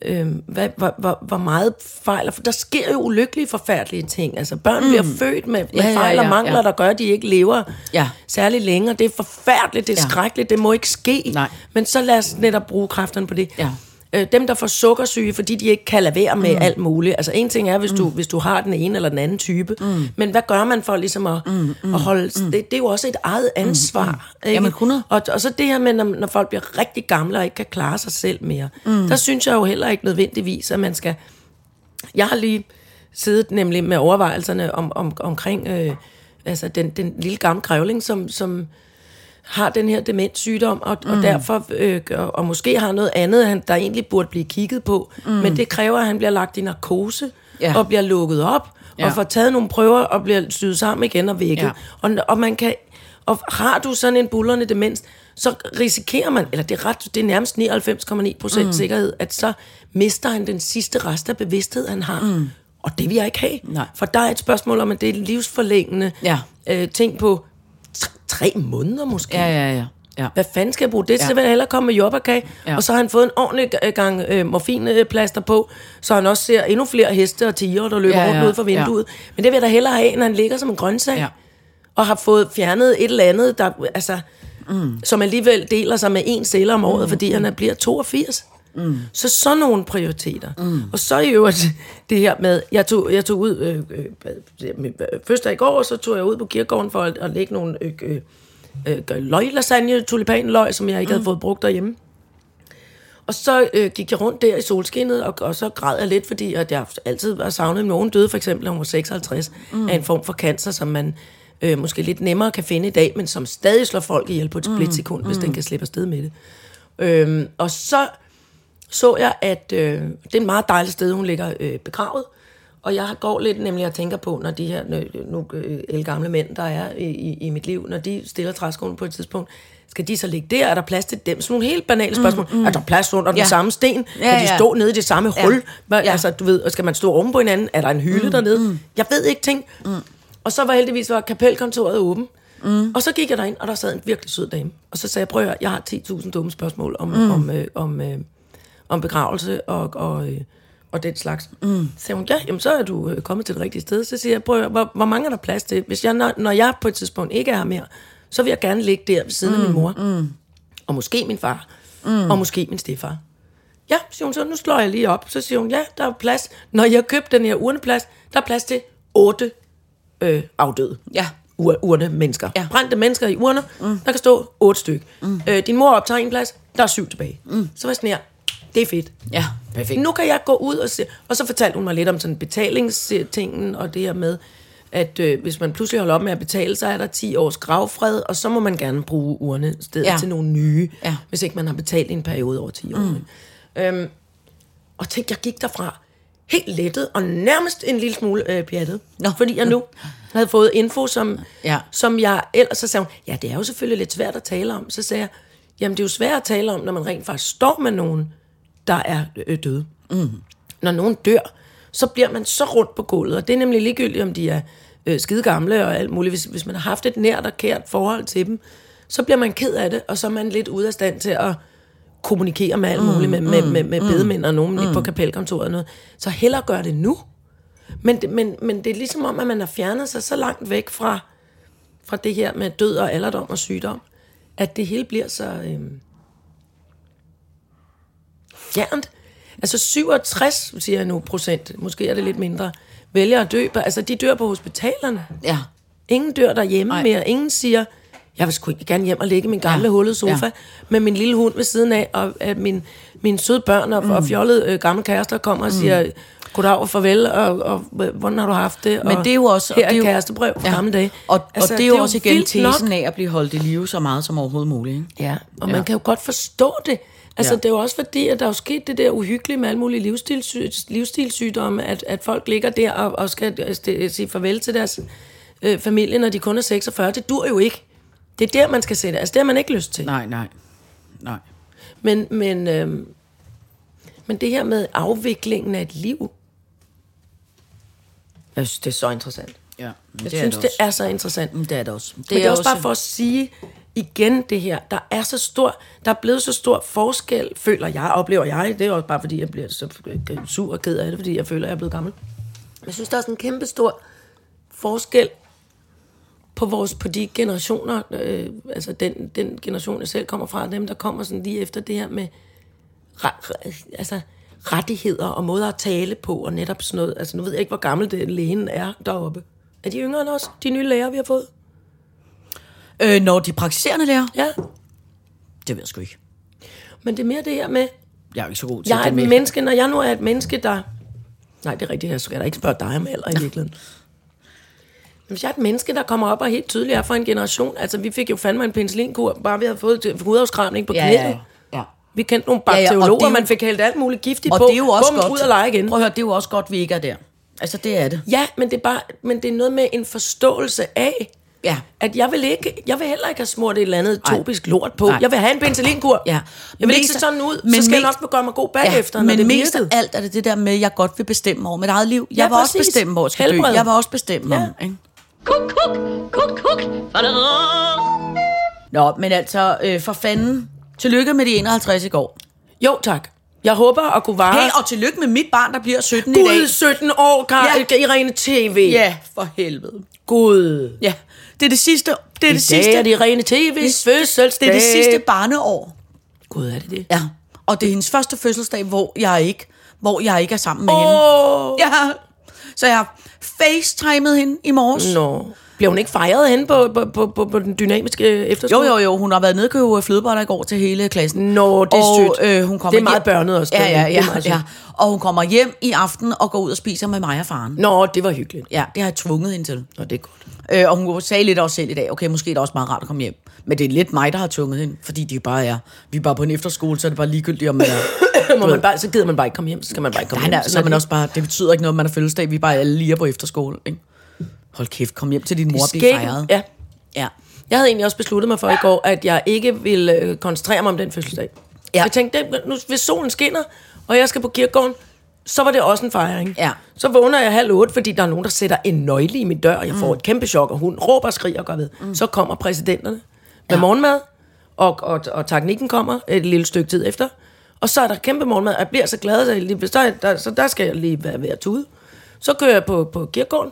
øh, hvad, hvor, hvor, hvor meget fejl, for der sker jo ulykkelige, forfærdelige ting, altså børn mm. bliver født med, med Ja, ja, fejl og ja, mangler, ja. der gør, at de ikke lever Ja. særlig længere, det er forfærdeligt, det er Ja. skrækkeligt, det må ikke ske, Nej. men så lad os netop bruge kræfterne på det. Ja. Øh, dem, der får sukkersyge, fordi de ikke kan lade være med mm. alt muligt. Altså en ting er, hvis, mm. du, hvis du har den ene eller den anden type. Mm. Men hvad gør man for ligesom at, mm. at holde... Mm. Det, det er jo også et eget ansvar. Mm. Ikke? Jamen, 100. Og, og så det her med, når, når folk bliver rigtig gamle og ikke kan klare sig selv mere. Mm. Der synes jeg jo heller ikke nødvendigvis, at man skal... Jeg har lige siddet nemlig med overvejelserne om, om, omkring øh, altså den, den lille gamle grævling, som, som har den her demenssygdom, og, mm. og derfor, øh, og, og måske har noget andet, han, der egentlig burde blive kigget på, mm. men det kræver, at han bliver lagt i narkose, Ja. og bliver lukket op, ja. Og får taget nogle prøver, og bliver syet sammen igen og vækket. Ja. Og, og man kan... Og har du sådan en bullerne demens, så risikerer man, eller det er, ret, det er nærmest 99,9 procent mm. sikkerhed, at så mister han den sidste rest af bevidsthed, han har. Mm. Og det vil jeg ikke have. Nej. For der er et spørgsmål om, at det er livsforlængende Ja. øh, ting på tre, måneder måske. Ja, ja, ja. ja. Hvad fanden skal jeg bruge det til? Ja. Så vil jeg hellere komme med jobberkage. Ja. Og så har han fået en ordentlig gang øh, morfinplaster på, så han også ser endnu flere heste og tiger, der løber Ja, rundt ja, ud fra vinduet. Ja. Men det vil jeg da hellere have, end han ligger som en grøntsag. Ja. Og har fået fjernet et eller andet, der, altså, mm. som alligevel deler sig med en celle om året, mm. fordi han er, bliver 82. Mm. Så sådan nogle prioriteter. Mm. Og så i øvrigt [LAUGHS] det her med, jeg tog, jeg tog ud, øh, øh, første dag i går, så tog jeg ud på kirkegården for at, at lægge nogle øh, øh, øh, løglasagne, tulipanløg, som jeg ikke havde fået brugt derhjemme. Og så øh, gik jeg rundt der i solskinnet, og, og så græd jeg lidt, fordi at jeg altid var savnet, nogen døde for eksempel, hun var 56, mm. af en form for cancer, som man øh, måske lidt nemmere kan finde i dag, men som stadig slår folk ihjel på et splitsekund, mm. hvis den kan slippe afsted med det. Øhm, og så så jeg, at øh, det er et meget dejligt sted, hun ligger øh, begravet. Og jeg går lidt nemlig og tænker på, når de her nu, nu øh, gamle mænd, der er i, i, i mit liv, når de stiller træskolen på et tidspunkt, skal de så ligge der? Er der plads til dem? Sådan nogle helt banale spørgsmål. Mm, mm. Er der plads under den Ja. samme sten? Ja, kan de ja. stå nede i det samme Ja. hul? Ja. Altså, du ved, og skal man stå oven på hinanden? Er der en hylde mm, dernede? Mm. Jeg ved ikke ting. Mm. Og så var heldigvis var kapelkontoret åben. Mm. Og så gik jeg derind, og der sad en virkelig sød dame. Og så sagde jeg, prøv at høre, jeg har 10.000 dumme spørgsmål om, mm. om, øh, om, øh, om begravelse og, og, øh, og den slags. Mm. Så siger hun, ja, jamen, så er du øh, kommet til det rigtige sted. Så siger jeg, prøv hvor, hvor mange er der plads til? Hvis jeg, når, når jeg på et tidspunkt ikke er her mere, så vil jeg gerne ligge der ved siden mm. af min mor. Mm. Og måske min far. Mm. Og måske min stefar. Ja, siger hun så, nu slår jeg lige op. Så siger hun, ja, der er plads. Når jeg købte den her urneplads, der er plads til otte øh, afdøde. Ja. Ur, urne mennesker. Ja. Brændte mennesker i urner, mm. der kan stå otte stykker. Mm. Øh, din mor optager en plads, der er syv tilbage. Mm. Så var jeg sådan her, det er fedt. Ja, perfekt. Nu kan jeg gå ud og se. Og så fortalte hun mig lidt om sådan betalingstingen, og det her med, at øh, hvis man pludselig holder op med at betale, så er der 10 års gravfred, og så må man gerne bruge urne stedet ja. Til nogle nye, Ja. hvis ikke man har betalt i en periode over 10 år. Mm. Øhm, og tænk, jeg gik derfra helt lettet, og nærmest en lille smule øh, pjattet. Nå. Fordi jeg nu havde fået info, som, Ja. som jeg ellers... Så sagde hun, ja, det er jo selvfølgelig lidt svært at tale om. Så sagde jeg, jamen det er jo svært at tale om, når man rent faktisk står med nogen, der er øh, døde. Mm. Når nogen dør, så bliver man så rundt på gulvet, og det er nemlig ligegyldigt, om de er øh, skide gamle og alt muligt. Hvis, hvis man har haft et nært og kært forhold til dem, så bliver man ked af det, og så er man lidt ude af stand til at kommunikere med alt muligt, med, med, med, med bedemænd og nogen mm. på kapelkontoret og noget. Så hellere gør det nu. Men det, men, men det er ligesom om, at man har fjernet sig så langt væk fra, fra det her med død og alderdom og sygdom, at det hele bliver så øhm, fjernt. Altså 67, siger jeg nu, procent, måske er det lidt mindre, vælger at dø. på- Altså de dør på hospitalerne. Ja. Ingen dør derhjemme Nej. mere. Ingen siger, jeg vil sgu ikke gerne hjem og ligge i min gamle ja. Ja. hullede sofa ja. Ja. med min lille hund ved siden af, og at min, mine søde børn og, mm. og fjollede øh, gamle kærester kommer og siger, goddag og farvel, og, og hvordan har du haft det? Men og det er jo også... Her og det er er jo, kærestebrev fra gamle dage. Og, altså, og det er jo også igen vildt tesen nok. af at blive holdt i live så meget som overhovedet muligt. Ikke? Ja, og Ja. man kan jo godt forstå det. Altså, Ja. det er jo også fordi, at der er jo sket det der uhyggelige med alle mulige livsstilssy- livsstilssygdomme, at, at folk ligger der og, og skal øh, st- sige farvel til deres øh, familie, når de kun er 46. Det dur jo ikke. Det er der, man skal sætte. Altså, det har man ikke lyst til. Nej, nej. Nej. Men, men, øhm, men det her med afviklingen af et liv, jeg synes, det er så interessant. Ja, Jeg det synes, er det er så interessant. Det er det også. Det Men det er også bare for at sige igen det her. Der er så stor, der er blevet så stor forskel, føler jeg, oplever jeg. Det er også bare fordi, jeg bliver så sur og ked af det, fordi jeg føler, at jeg er blevet gammel. Jeg synes, der er sådan en kæmpe stor forskel på vores på de generationer, øh, altså den, den generation, jeg selv kommer fra, dem, der kommer sådan lige efter det her med re, altså, rettigheder og måder at tale på, og netop sådan noget. Altså, nu ved jeg ikke, hvor gammel den lægen er deroppe. Er de yngre end os, de nye læger, vi har fået? Øh, når de praktiserende lærer? Ja, Det ved jeg sgu ikke. men det er mere det her med, Jeg er jo ikke så god til jeg er det et med. menneske, når jeg nu er et menneske, der... Nej, det er rigtigt, jeg skal da ikke spørge dig om alder i virkeligheden. Men hvis jeg er et menneske, der kommer op og helt tydeligt er fra en generation, altså vi fik jo fandme en penicillinkur, bare vi havde fået til hudafskræmning på Ja, knæet. ja, ja. ja. Vi kendte nogle Ja, ja, og bakteriologer, det er jo- man fik hældt alt muligt giftigt Og på. det er jo også Bum, godt. ud og lege igen. Prøv at høre, det er jo også godt, vi ikke er der. Altså, det er det. Ja, men det er bare, men det er noget med en forståelse af, Ja. at jeg vil ikke, jeg vil heller ikke have smurt et eller andet Nej. topisk lort på. Nej. Jeg vil have en penicillinkur. Ja. Jeg vil ikke Mest- se sådan ud, men så skal jeg mest- nok gøre mig god bagefter, ja, når men det mest af alt er det det der med, at jeg godt vil bestemme over mit eget liv. Jeg Ja, vil også præcis. bestemme, hvor jeg skal Helbred. dø. Jeg vil også bestemme Ja. om. Ikke? Kuk, kuk, kuk, kuk. Nå, men altså, øh, for fanden. Tillykke med de 51 i går. Jo, tak. Jeg håber at kunne vare... Hey, og tillykke med mit barn, der bliver 17 i dag. Gud, 17 år, Kar- ja. Irene TV. Ja, for helvede. Gud. Ja, det er det sidste. Det er I det sidste. er det Irene TV's fødselsdag. Det er det sidste barneår. Gud, er det det? Ja, og det er hendes første fødselsdag, hvor jeg ikke, hvor jeg ikke er sammen med hende. Åh. Ja, så jeg har facetimet hende i morges. Nå. Bliver hun ikke fejret hen på, på, på, på, på den dynamiske øh, Jo, efterskole? jo, jo. Hun har været nede og købe flødeboller i går til hele klassen. Nå, det er og, sødt. Øh, hun kommer Det er meget hjem. børnet også, Ja, er- ja, er ja, ja. Og hun kommer hjem i aften og går ud og spiser med mig og faren. Nå, det var hyggeligt. Ja, det har jeg tvunget hende til. Nå, det er godt. Øh, og hun sagde lidt også selv i dag, okay, måske er det også meget rart at komme hjem. Men det er lidt mig, der har tvunget hende, fordi de bare er, vi er bare på en efterskole, så er det bare ligegyldigt, om man er... [LAUGHS] Må man bare, så gider man bare ikke komme hjem, så skal man bare ikke komme Nej, nej, hjem. så er man det. også bare, det betyder ikke noget, man har fødselsdag, vi er bare alle lige er på efterskole, ikke? Hold kæft, kom hjem til din mor og fejret. Ja. ja. Jeg havde egentlig også besluttet mig for i går, at jeg ikke ville øh, koncentrere mig om den fødselsdag. Ja. Jeg tænkte, det, nu, hvis solen skinner, og jeg skal på kirkegården, så var det også en fejring. Ja. Så vågner jeg halv otte, fordi der er nogen, der sætter en nøgle i min dør, og jeg får et kæmpe chok, og hun råber og skriger og går ved. Mm. Så kommer præsidenterne med Ja. morgenmad, og, og, og teknikken kommer et lille stykke tid efter. Og så er der kæmpe morgenmad, og jeg bliver så glad, så, jeg lige, så, der, så der skal jeg lige være ved at tude. Så kører jeg på, på kirkegården.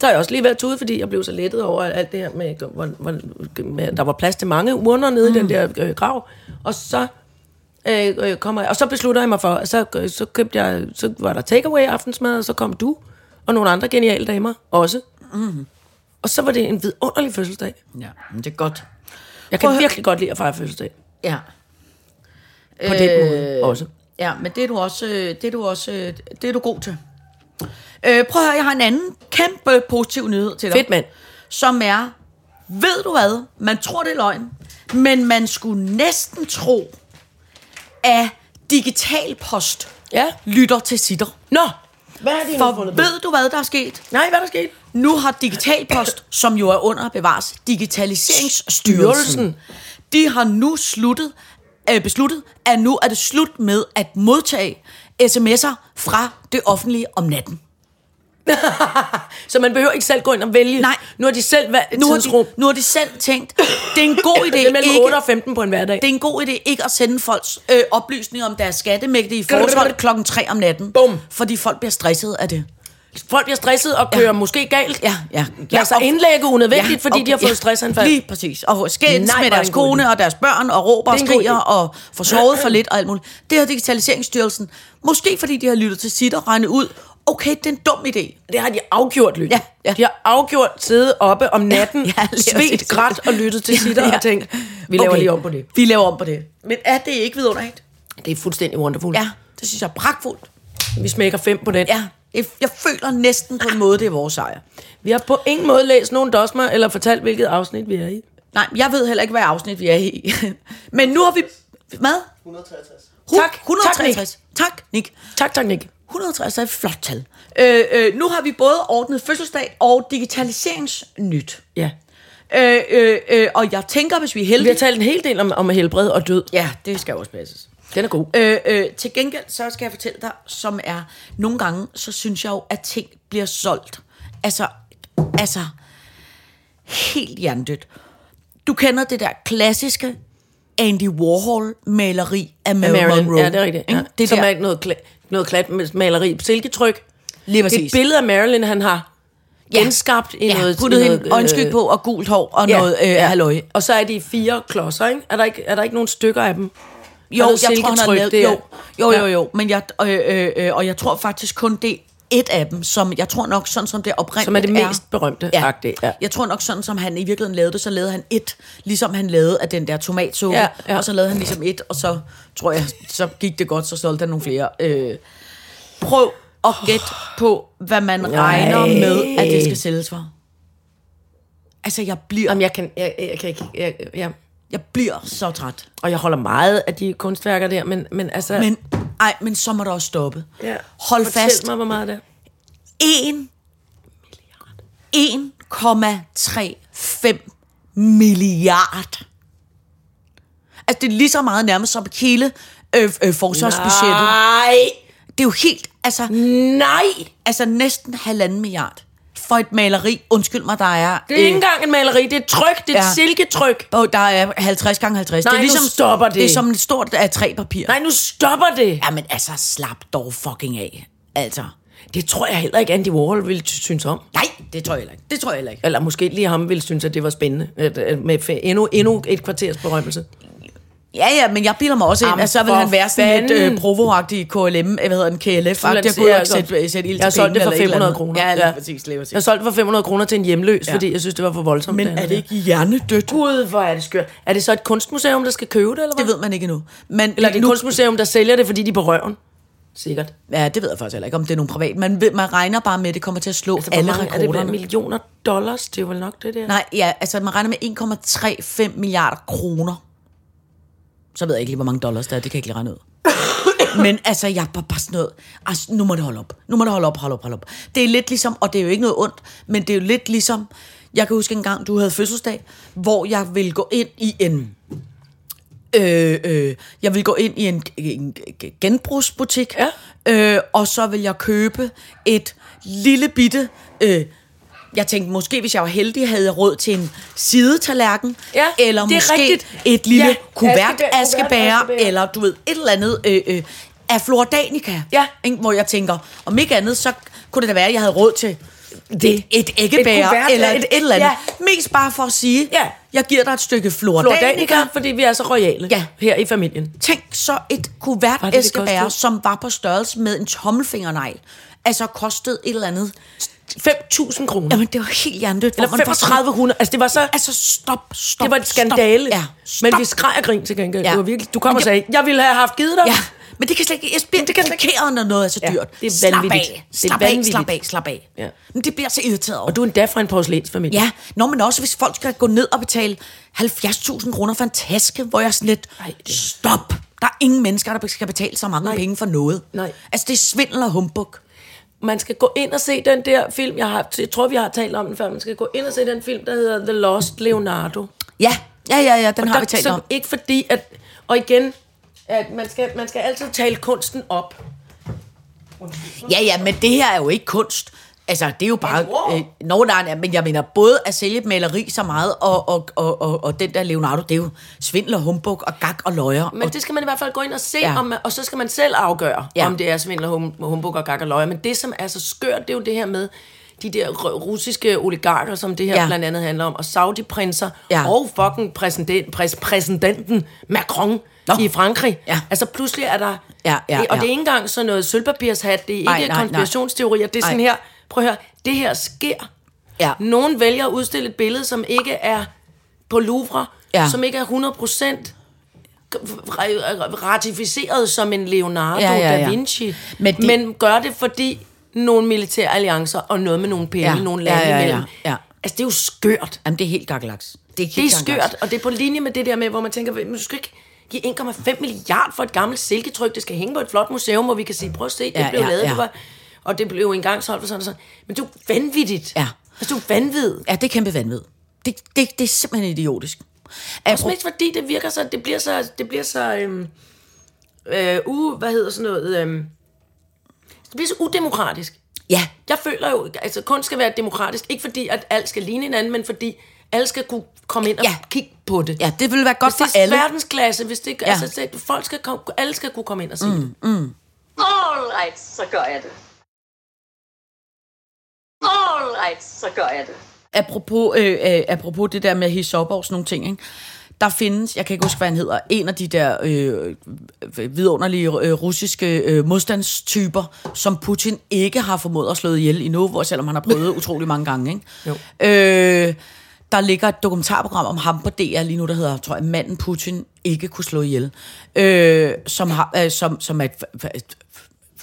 Så er jeg også lige at tude, fordi jeg blev så lettet over alt det her med, hvor, hvor, med der var plads til mange urner nede mm. i den der øh, grav. Og så øh, øh, kommer jeg, og så beslutter jeg mig for, så, øh, så købte jeg, så var der takeaway aftensmad, og så kom du og nogle andre geniale damer også. Mm. Og så var det en vidunderlig fødselsdag. Ja, men det er godt. Jeg kan virkelig godt lide at fejre fødselsdag. Ja. På den måde også. Ja, men det er du også, øh, det er du også, øh, det er du god til. Øh, prøv at høre, jeg har en anden kæmpe positiv nyhed til dig. Fedt, mand. Som er, ved du hvad, man tror det er løgn, men man skulle næsten tro, at digital post Ja. lytter til sitter. Nå, hvad har de nu For fundet på? ved du, hvad der er sket? Nej, hvad er der sket? Nu har Digital Post, som jo er under bevares Digitaliseringsstyrelsen, Styrelsen. de har nu sluttet, øh, besluttet, at nu er det slut med at modtage sms'er fra det offentlige om natten. [LAUGHS] Så man behøver ikke selv gå ind og vælge. Nej. Nu har de selv valgt Nu har, tidsrum. de, nu har de selv tænkt, det er en god idé [LAUGHS] Det er mellem ikke, 8 og 15 på en hverdag. det er en god idé ikke at sende folks øh, oplysninger om deres skattemægtige forhold klokken 3 om natten. Bum. Fordi folk bliver stresset af det. Folk bliver stresset og kører ja. måske galt. Ja, ja. Lad sig og- indlægge unødvendigt, Ja, fordi og- de har fået ja, stressanfald. Lige præcis. Og skændes med er deres kone og deres børn, og råber og er skriger, og får sovet for lidt og alt muligt. Det har Digitaliseringsstyrelsen, måske fordi de har lyttet til sit og regnet ud, okay, det er en dum idé. Det har de afgjort, Lykke. Ja, ja. De har afgjort siddet oppe om natten, Ja, svedt, grædt og lyttet til sitter Ja. og tænkt, vi laver Okay, lige om på det. Vi laver om på det. Men er det ikke vidunderligt? Det er fuldstændig wonderful. Ja, det synes jeg er pragtfuldt. Vi smækker fem på den. Ja, jeg, føler næsten på en måde, det er vores sejr. Vi har på ingen måde læst nogen dosmer eller fortalt, hvilket afsnit vi er i. Nej, jeg ved heller ikke, hvad afsnit vi er i. [LAUGHS] Men nu har vi... Hvad? 163. Tak. 163. Tak, Nick. Tak, tak, Nick. 160 er et flot tal. Øh, øh, nu har vi både ordnet fødselsdag og digitaliseringsnyt. Ja. Øh, øh, øh, og jeg tænker, hvis vi er Vi har heldige... talt en hel del om, om helbred og død. Ja, det skal også passes. Den er god. Øh, øh, til gengæld, så skal jeg fortælle dig, som er... Nogle gange, så synes jeg jo, at ting bliver solgt. Altså, altså... Helt hjernedødt. Du kender det der klassiske Andy Warhol-maleri af Marilyn. Monroe. Ja, det er rigtigt. Ja. Det Som der, er ikke noget, kla- noget klat maleri på silketryk. Lige præcis. et billede af Marilyn, han har genskabt i ja, noget... puttet hende noget, øjenskyg øh, på og gult hår og noget øh, halløj. Og så er de fire klodser, ikke? Er der ikke, er der ikke nogen stykker af dem? Jo, jeg tror, han har lavet, det jo, jo, jo, Ja. jo, men jeg, øh, øh, øh, og jeg tror faktisk kun det et af dem, som jeg tror nok sådan som det oprindeligt Som er det mest berømte Ja. ja. Jeg tror nok sådan som han i virkeligheden lavede det, så lavede han et, ligesom han lavede af den der tomatsuppe, Ja, ja. og så lavede han ligesom et, og så tror jeg, så gik det godt, så solgte han nogle flere. Øh, prøv at gætte på, hvad man regner med, at det skal sælges for. Altså, jeg bliver, Jamen, jeg kan, jeg, jeg kan ikke... Jeg, jeg, jeg bliver så træt. og jeg holder meget af de kunstværker der, men, men altså... Men, ej, men så må det også stoppe. ja, Hold fortæl fast. mig, hvor meget det er. 1 1,35 milliard. Altså, det er lige så meget nærmest som hele øh, øh, forsvarsbudgettet. Nej! Det er jo helt, altså, Nej! altså næsten halvanden milliard for et maleri. Undskyld mig, der er... Det er ikke engang en maleri, det er et tryk, det er et Ja. silketryk. øh, der er 50 gange 50. Nej, det er nu ligesom, stopper det. Det er som et stort af tre papir. Nej, nu stopper det. Jamen altså, slap dog fucking af. Altså. Det tror jeg heller ikke, Andy Warhol ville synes om. Nej, det tror jeg heller ikke. Det tror jeg heller ikke. Eller måske lige ham ville synes, at det var spændende. Med endnu, endnu et kvarters berømmelse. Ja, ja, men jeg bilder mig også ind, at så vil han være sådan lidt øh, provoagtig KLM, hvad hedder den, KLF, faktisk. Jeg kunne jeg ikke sætte, sætte ild Jeg til solgt det pengene for eller et eller 500 andet. kroner. Ja, lige præcis, lige præcis. Jeg solgte for 500 kroner til en hjemløs, ja. fordi jeg synes, det var for voldsomt. Men er det ikke hjernedødt? Gud, hvor er det skørt. Er det så et kunstmuseum, der skal købe det, eller hvad? Det ved man ikke endnu. Men Eller er det et nu, kunstmuseum, der sælger det, fordi de er på røven? Sikkert. Ja, det ved jeg faktisk heller ikke, om det er nogen privat. Man, ved- man regner bare med, at det kommer til at slå Altså, alle mange, er det rekorderne. millioner dollars? Det er vel nok det der. Nej, ja, altså man regner med 1,35 milliarder kroner. Så ved jeg ikke lige, hvor mange dollars der er. Det kan jeg ikke lige regne ud. [LAUGHS] Men altså, jeg bare, bare sådan noget. Altså, nu må det holde op. Nu må det holde op, holde op, holde op. Det er lidt ligesom, og det er jo ikke noget ondt, men det er jo lidt ligesom, jeg kan huske en gang, du havde fødselsdag, hvor jeg ville gå ind i en, øh, øh, jeg vil gå ind i en, en genbrugsbutik, Ja. øh, og så vil jeg købe et lille bitte øh, Jeg tænkte, måske hvis jeg var heldig, havde jeg råd til en sidetallerken, Ja, eller er måske rigtigt. et lille Ja, kuvert askebær- askebær, kuvert-askebær. eller du ved, et eller andet øh, øh, af Flordanica. Ja. Ikke? Hvor jeg tænker, om ikke andet, så kunne det da være, at jeg havde råd til det, et æggebær, eller et- et, eller andet. ja. Mest bare for at sige, Ja. jeg giver dig et stykke Flordanica. Flordanica, fordi vi er så royale Ja. her i familien. Tænk så et kuvert æskebær, som var på størrelse med en tommelfingernegl. Altså kostede et eller andet. 5.000 kroner. Jamen, det var helt hjernedødt. hvor Eller man var sådan- 3500. Altså, det var så... Altså, stop, stop, det var et stop. skandale. Ja, Men stop. vi skreg og grin til gengæld. Ja. Det var virkelig, du kom Men og sagde, jeg ville have haft givet dig. Ja, men det kan slet ikke... Jeg bliver det kan provokeret, når noget er så Ja, dyrt. det er Slap vanvittigt. af, Det er slap af, slap af, slap af. Ja. Men det bliver så irriteret over. Og du er endda fra en porcelænsfamilie. Ja, nå, men også hvis folk skal gå ned og betale 70.000 kroner for en taske, hvor jeg sådan lidt, Ej, det- stop. Der er ingen mennesker, der skal betale så mange Nej. penge for noget. Nej. Altså, det er svindel og humbug. Man skal gå ind og se den der film, jeg, har, jeg tror, vi har talt om den før. Man skal gå ind og se den film, der hedder The Lost Leonardo. Ja, ja, ja, ja den har der, vi talt så om. Ikke fordi, at... Og igen, at man skal, man skal altid tale kunsten op. Ja, ja, men det her er jo ikke kunst. Altså, det er jo bare... wow. Øh, nå, nej, nej, men jeg mener, både at sælge et maleri så meget, og, og, og, og, og den der Leonardo, det er jo svindel og humbug og gag og løjer. Men og, det skal man i hvert fald gå ind og se, Ja. om og så skal man selv afgøre, Ja. om det er svindel og hum, humbug og gak og løg. Men det, som er så skørt, det er jo det her med de der russiske oligarker, som det her Ja. blandt andet handler om, og Saudi-prinser, Ja. og fucking præsident, præs, præsidenten Macron Nå. i Frankrig. Ja. Altså pludselig er der... Ja, ja, og ja. det er ikke engang sådan noget sølvpapirshat, det er ikke Nej, nej, nej, det er sådan Nej. her, prøv at høre, det her sker. Ja. Nogen vælger at udstille et billede, som ikke er på Louvre, Ja. ja. som ikke er 100% ratificeret som en Leonardo Ja, ja, ja. da Vinci, Men de- men gør det, fordi nogle militære alliancer og noget med nogle penge, Ja, ja. nogle ja, lande ja, ja, imellem. ja. Altså, det er jo skørt. Jamen, det er helt gaglaks. Det er, helt Det er skørt, og det er på linje med det der med, hvor man tænker, men du skal ikke give 1,5 milliard for et gammelt silketryk. Det skal hænge på et flot museum, hvor vi kan sige, prøv at se, det Ja, ja, blev ja, lavet, ja. det var, og det blev engang solgt for sådan og sådan. Men det er jo vanvittigt. Ja. Altså, det er jo vanvid. Ja, det er kæmpe vanvid. Det, det, det er simpelthen idiotisk. Også mest fordi det virker så, det bliver så, det bliver så, øhm, øh, uh, hvad hedder sådan noget, øhm, det bliver så udemokratisk. Ja, Jeg føler jo, altså kunst skal være demokratisk, ikke fordi, at alt skal ligne hinanden, men fordi alle skal kunne komme ind og Ja. kigge på det. ja, det ville være godt Hvis for det er alle. verdensklasse, hvis det, Ja. altså, folk skal komme, alle skal kunne komme ind og se mm. det. All right, så gør jeg det. All right, så gør jeg det. Apropos, øh, øh, apropos det der med at hisse op og sådan nogle ting, ikke? der findes, jeg kan ikke huske, hvad han hedder, en af de der øh, vidunderlige øh, russiske øh, modstandstyper, som Putin ikke har formået at slå ihjel endnu, hvor selvom han har prøvet [LAUGHS] utrolig mange gange. Ikke? Jo. Øh, der ligger et dokumentarprogram om ham på DR lige nu, der hedder, tror jeg, Manden Putin ikke kunne slå ihjel. Øh, som, har, øh, som, som er et, et,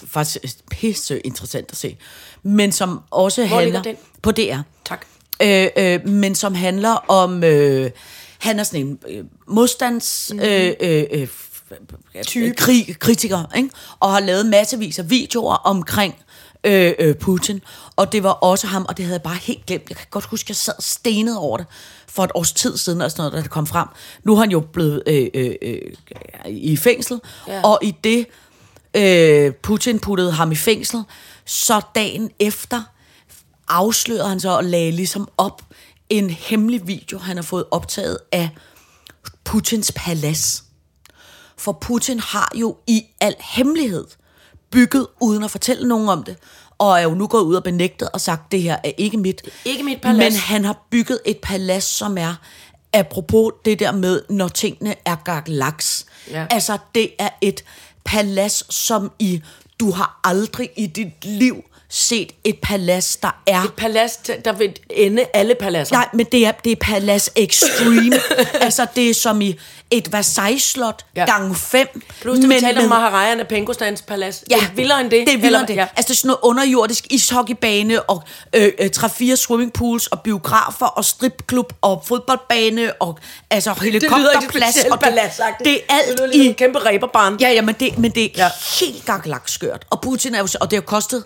faktisk pisse interessant at se. Men som også Hvor handler... den? På DR Tak. øh, øh, men som handler om, øh, han er sådan en øh, modstands... Mhm. Øh, øh, øh, type. Krig, kritiker, ikke? og har lavet massevis af videoer omkring øh, øh, Putin. Og det var også ham, og det havde jeg bare helt glemt. Jeg kan godt huske, at jeg sad stenet over det for et års tid siden, og sådan noget, da det kom frem. Nu er han jo blevet øh, øh, øh, i fængsel, ja. og i det øh, Putin puttede ham i fængsel, så dagen efter afslørede han så og lagde ligesom op en hemmelig video, han har fået optaget af Putins palads. For Putin har jo i al hemmelighed bygget uden at fortælle nogen om det, og er jo nu gået ud og benægtet og sagt, det her er ikke mit. ikke mit palads. Men han har bygget et palads, som er, apropos det der med, når tingene er gaglaks. Ja. Altså, det er et palads, som i, du har aldrig i dit liv set et palads, der er... Et palads, der vil ende alle paladser. Nej, men det er, det er Palace Extreme. [LAUGHS] altså, det er som i et Versailles-slot ja. Ja. gange fem. Plus det, vi talte om Maharajan af Pengostans palads. Ja, det er vildere end det. Det er vildere end det. Altså, det er sådan noget underjordisk ishockeybane, og øh, øh, 3-4 swimmingpools, og biografer, og stripklub, og fodboldbane, og altså helikopterplads. specielt og det, paladsagtigt. det er Det alt lyder ligesom i... en kæmpe ræberbarn. Ja, ja, men det, men det er ja. Ja. helt gakkelagt skørt. Og Putin er jo... Og det har kostet...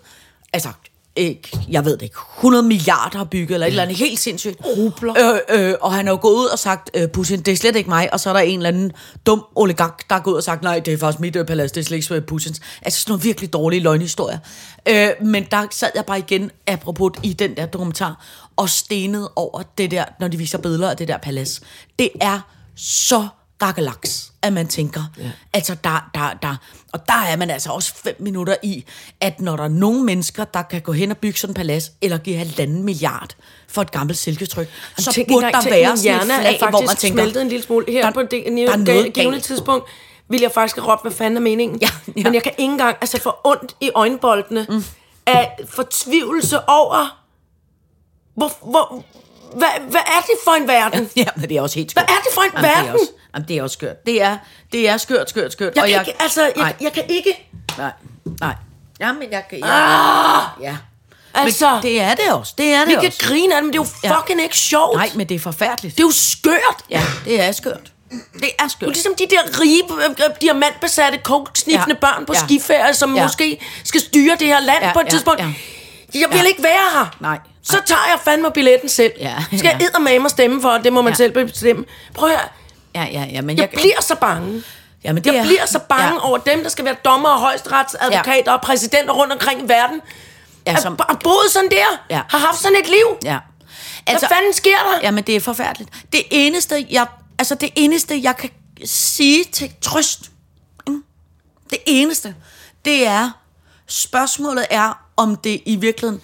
Altså, øh, jeg ved det ikke, 100 milliarder har bygget, eller et eller andet helt sindssygt. Rubler. Øh, øh, og han er jo gået ud og sagt, øh, Putin, det er slet ikke mig, og så er der en eller anden dum oligark, der er gået ud og sagt, nej, det er faktisk mit øh, palads, det er slet ikke Putins. Altså sådan nogle virkelig dårlige løgnhistorier. Øh, men der sad jeg bare igen, apropos i den der dokumentar, og stenede over det der, når de viser billeder af det der palads. Det er så gakkelaks, at man tænker, ja. altså der, der, der, og der er man altså også fem minutter i, at når der er nogle mennesker, der kan gå hen og bygge sådan en palads, eller give halvanden milliard for et gammelt silketryk, så Tænk burde der være sådan et flag, faktisk hvor man tænker, smeltet en lille smule. Her der- på det givende galt. tidspunkt vil jeg faktisk råbt, hvad fanden er meningen? Ja, ja. Men jeg kan ikke engang altså, få ondt i øjenboldene mm. af fortvivlelse over, hvor, hvor, hvad, hvad er det for en verden? Ja, men det er også helt skørt. Hvad er det for en Jamen, det er verden? også, jamen, det er også skørt. Det er, det er skørt, skørt, skørt. Jeg og kan ikke, altså, jeg, nej, jeg kan ikke, nej, nej. Jamen, jeg kan... Jeg, ah, ja. altså, Men det er det også. Det er vi det kan også. grine af det, men det er jo Ja. fucking ikke sjovt. Nej, men det er forfærdeligt. Det er jo skørt. Ja, det er skørt. Det er skørt. Det er ligesom de der rige, øh, diamantbesatte, koksniffende Ja. børn på Ja. skiferie, som Ja. måske skal styre det her land Ja, på et ja, tidspunkt. ja. Jeg vil Ja. ikke være her. Nej. Så tager jeg fandme billetten selv. Ja. Skal jeg Ja. eddermame og stemme for, det må man Ja. selv bestemme. Prøv at høre, Ja, ja, ja, men jeg jeg, bliver så bange. ja, men det Jeg er, bliver så bange ja, ja. over dem, der skal være dommer og højesteretsadvokater og præsidenter rundt omkring i verden. Ja, Ja, som-. Har boet sådan der, Ja. har haft sådan et liv. Ja. Altså, Hvad fanden sker der? Jamen, det er forfærdeligt. Det eneste, jeg, altså det eneste, jeg kan sige til trøst, ikke? det eneste, det er, spørgsmålet er, om det i virkeligheden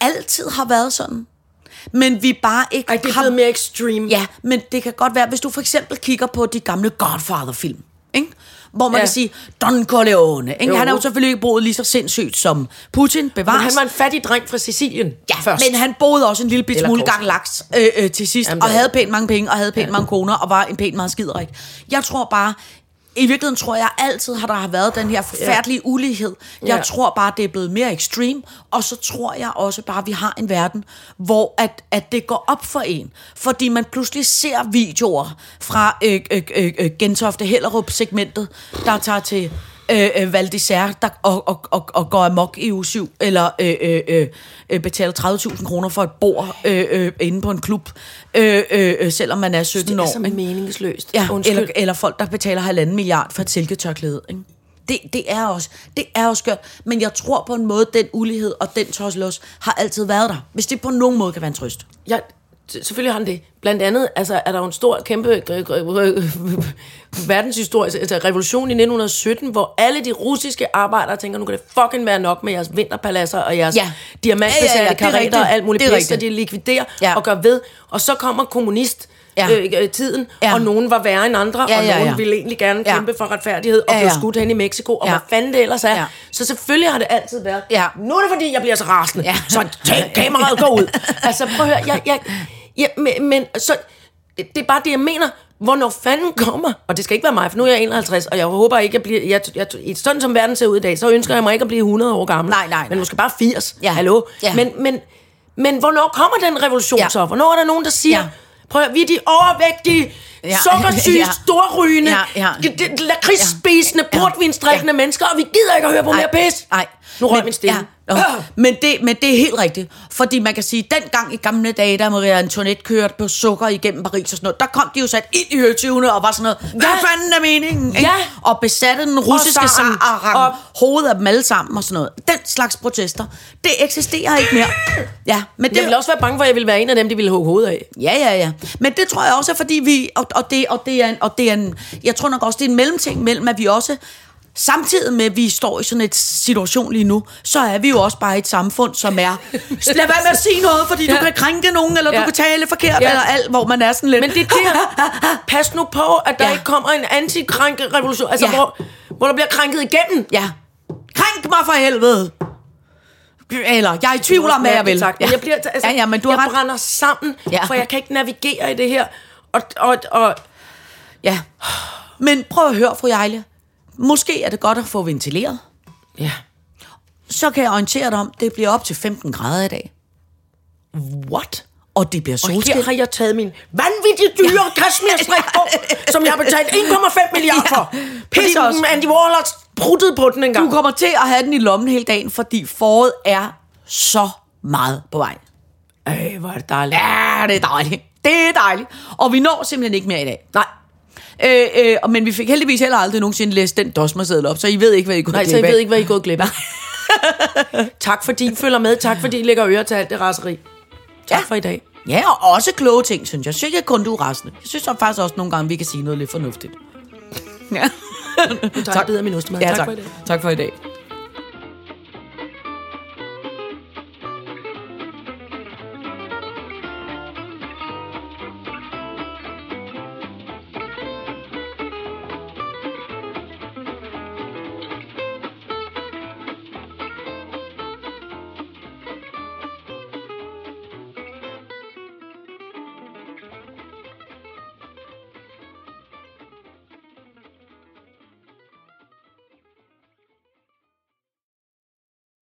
altid har været sådan. Men vi bare ikke Ej, det er har... blevet mere extreme. Ja, men det kan godt være, hvis du for eksempel kigger på de gamle Godfather-film, ikke? hvor man Ja. kan sige, Don Corleone, ikke? Jo. han har jo selvfølgelig ikke boet lige så sindssygt som Putin, bevares. Men han var en fattig dreng fra Sicilien Ja, først. men han boede også en lille bit smule gang laks øh, øh, til sidst, Jamen, og havde pænt mange penge, og havde pænt ja. mange koner, og var en pænt meget skiderik. Jeg tror bare, i virkeligheden tror jeg altid, har der har været den her forfærdelige ulighed. Jeg tror bare, det er blevet mere ekstrem, og så tror jeg også bare, at vi har en verden, hvor at, at det går op for en. Fordi man pludselig ser videoer fra øh, øh, øh, øh, Gentofte Hellerup-segmentet, der tager til øh, øh, Val d'Isère der, og, og, og, og går amok i uge 7, eller øh, øh, øh, øh, betaler 30.000 kroner for et bord øh, øh, inde på en klub, øh, øh, øh, selvom man er 17 det er år. så ikke? meningsløst. Ja, Undskyld. eller, eller folk, der betaler halvanden milliard for et silketørklæde. Ikke? Det, det, er også, det er også skørt, men jeg tror på en måde, den ulighed og den tosselos har altid været der. Hvis det på nogen måde kan være en trøst. S- selvfølgelig har han det. Blandt andet altså, er der jo en stor, kæmpe verdenshistorie, altså revolution i 1917, hvor alle de russiske arbejdere tænker, nu kan det fucking være nok med jeres vinterpaladser og jeres Ja. ja. diamantbesatte Ja, ja, ja, ja, ja, er karetter og alt muligt pis, de likviderer Ja. ja. og gør ved. Og så kommer kommunist Ja. ja. øh, øh, tiden, Ja. ja. og nogen var værre end andre, Ja, og ja, nogen ja. ville egentlig gerne Ja. kæmpe for retfærdighed, og Ja, blev ja. skudt hen i Mexico, og Ja. hvad fanden det ellers er. Ja. Så selvfølgelig har det altid været. Ja. Nu er det fordi, jeg bliver så rasende. Ja. Så tag kameraet, gå ud. [LAUGHS] Altså prøv at høre, jeg, jeg, jeg, men, men så, det det er bare det, jeg mener. Hvornår fanden kommer? Og det skal ikke være mig, for nu er jeg 51, og jeg håber ikke, at blive... Jeg, jeg, jeg, sådan som verden ser ud i dag, så ønsker jeg mig ikke at blive 100 år gammel. Nej, nej, Men nej. måske bare 80. Ja. Hallo? Ja. Men, men, men hvornår kommer den revolution Ja. så? Hvornår er der nogen, der siger... Ja. Prøv at, vi er de overvægtige, Ja. sukkersyge, Ja. storrygende, Ja, ja. lakridsspisende, Ja. portvinsdrikkende ja. mennesker, og vi gider ikke at høre på mere pis. Nej. Nu røg Men- min stemme. Ja. Nå. Men, det, men det er helt rigtigt. Fordi man kan sige, dengang i gamle dage, da Maria Antoinette kørte på sukker igennem Paris og sådan noget, der kom de jo sat ind i høretyvene og var sådan noget, hvad Ja. fanden er meningen? ikke? Ja. Og besatte den russiske sang. og Og- hovedet af dem alle sammen og sådan noget. Den slags protester, det eksisterer ikke mere. Ja, men det, Jeg ville også være bange for, at jeg ville være en af dem, de ville hugge hovedet af. Ja, ja, ja. Men det tror jeg også er, fordi vi... Og, det, og, det er en, og det er en... Jeg tror nok også, det er en mellemting mellem, at vi også... Samtidig med, at vi står i sådan et situation lige nu, så er vi jo også bare et samfund, som er... Lad være med at sige noget, fordi ja. du kan krænke nogen, eller ja. du kan tale forkert, Ja. eller alt, hvor man er sådan lidt... Men det er der. [LAUGHS] Pas nu på, at der Ja. ikke kommer en antikrænke-revolution. Altså, Ja. hvor, hvor der bliver krænket igennem. Ja. Krænk mig for helvede! Eller, jeg er i tvivl om, hvad jeg vil. Men jeg, bliver, altså, ja, ja, men du jeg har ret. brænder sammen, ja. for jeg kan ikke navigere i det her. Og, og, og Ja. Men prøv at høre, fru Jejle. Måske er det godt at få ventileret. ja. Så kan jeg orientere dig om, det bliver op til 15 grader i dag. What? Og det bliver Og solskin. her har jeg taget min vanvittigt dyre ja. på, som jeg har betalt [LAUGHS] 1,5 milliarder for. Ja. Fordi Pis også. Andy Warhol har pruttet på den en gang. Du kommer til at have den i lommen hele dagen, fordi foråret er så meget på vej. Ej, hvor er det dejligt. Ja, det er dejligt. Det er dejligt. Og vi når simpelthen ikke mere i dag. Nej, Øh, øh, og- men vi fik heldigvis heller aldrig nogensinde læst den dosmerseddel op, så I ved ikke, hvad I kunne nej, så jeg ved ikke, hvad I gået glip af. [LAUGHS] tak fordi I følger med. Tak fordi I lægger øre til alt det raseri. Tak Ja. for i dag. Ja, og også kloge ting, synes jeg. Jeg synes ikke kun, du er rasende. Jeg synes så faktisk også nogle gange, vi kan sige noget lidt fornuftigt. Ja. Jeg bid af min ostemad. Ja, tak tak. for i dag. Tak for i dag.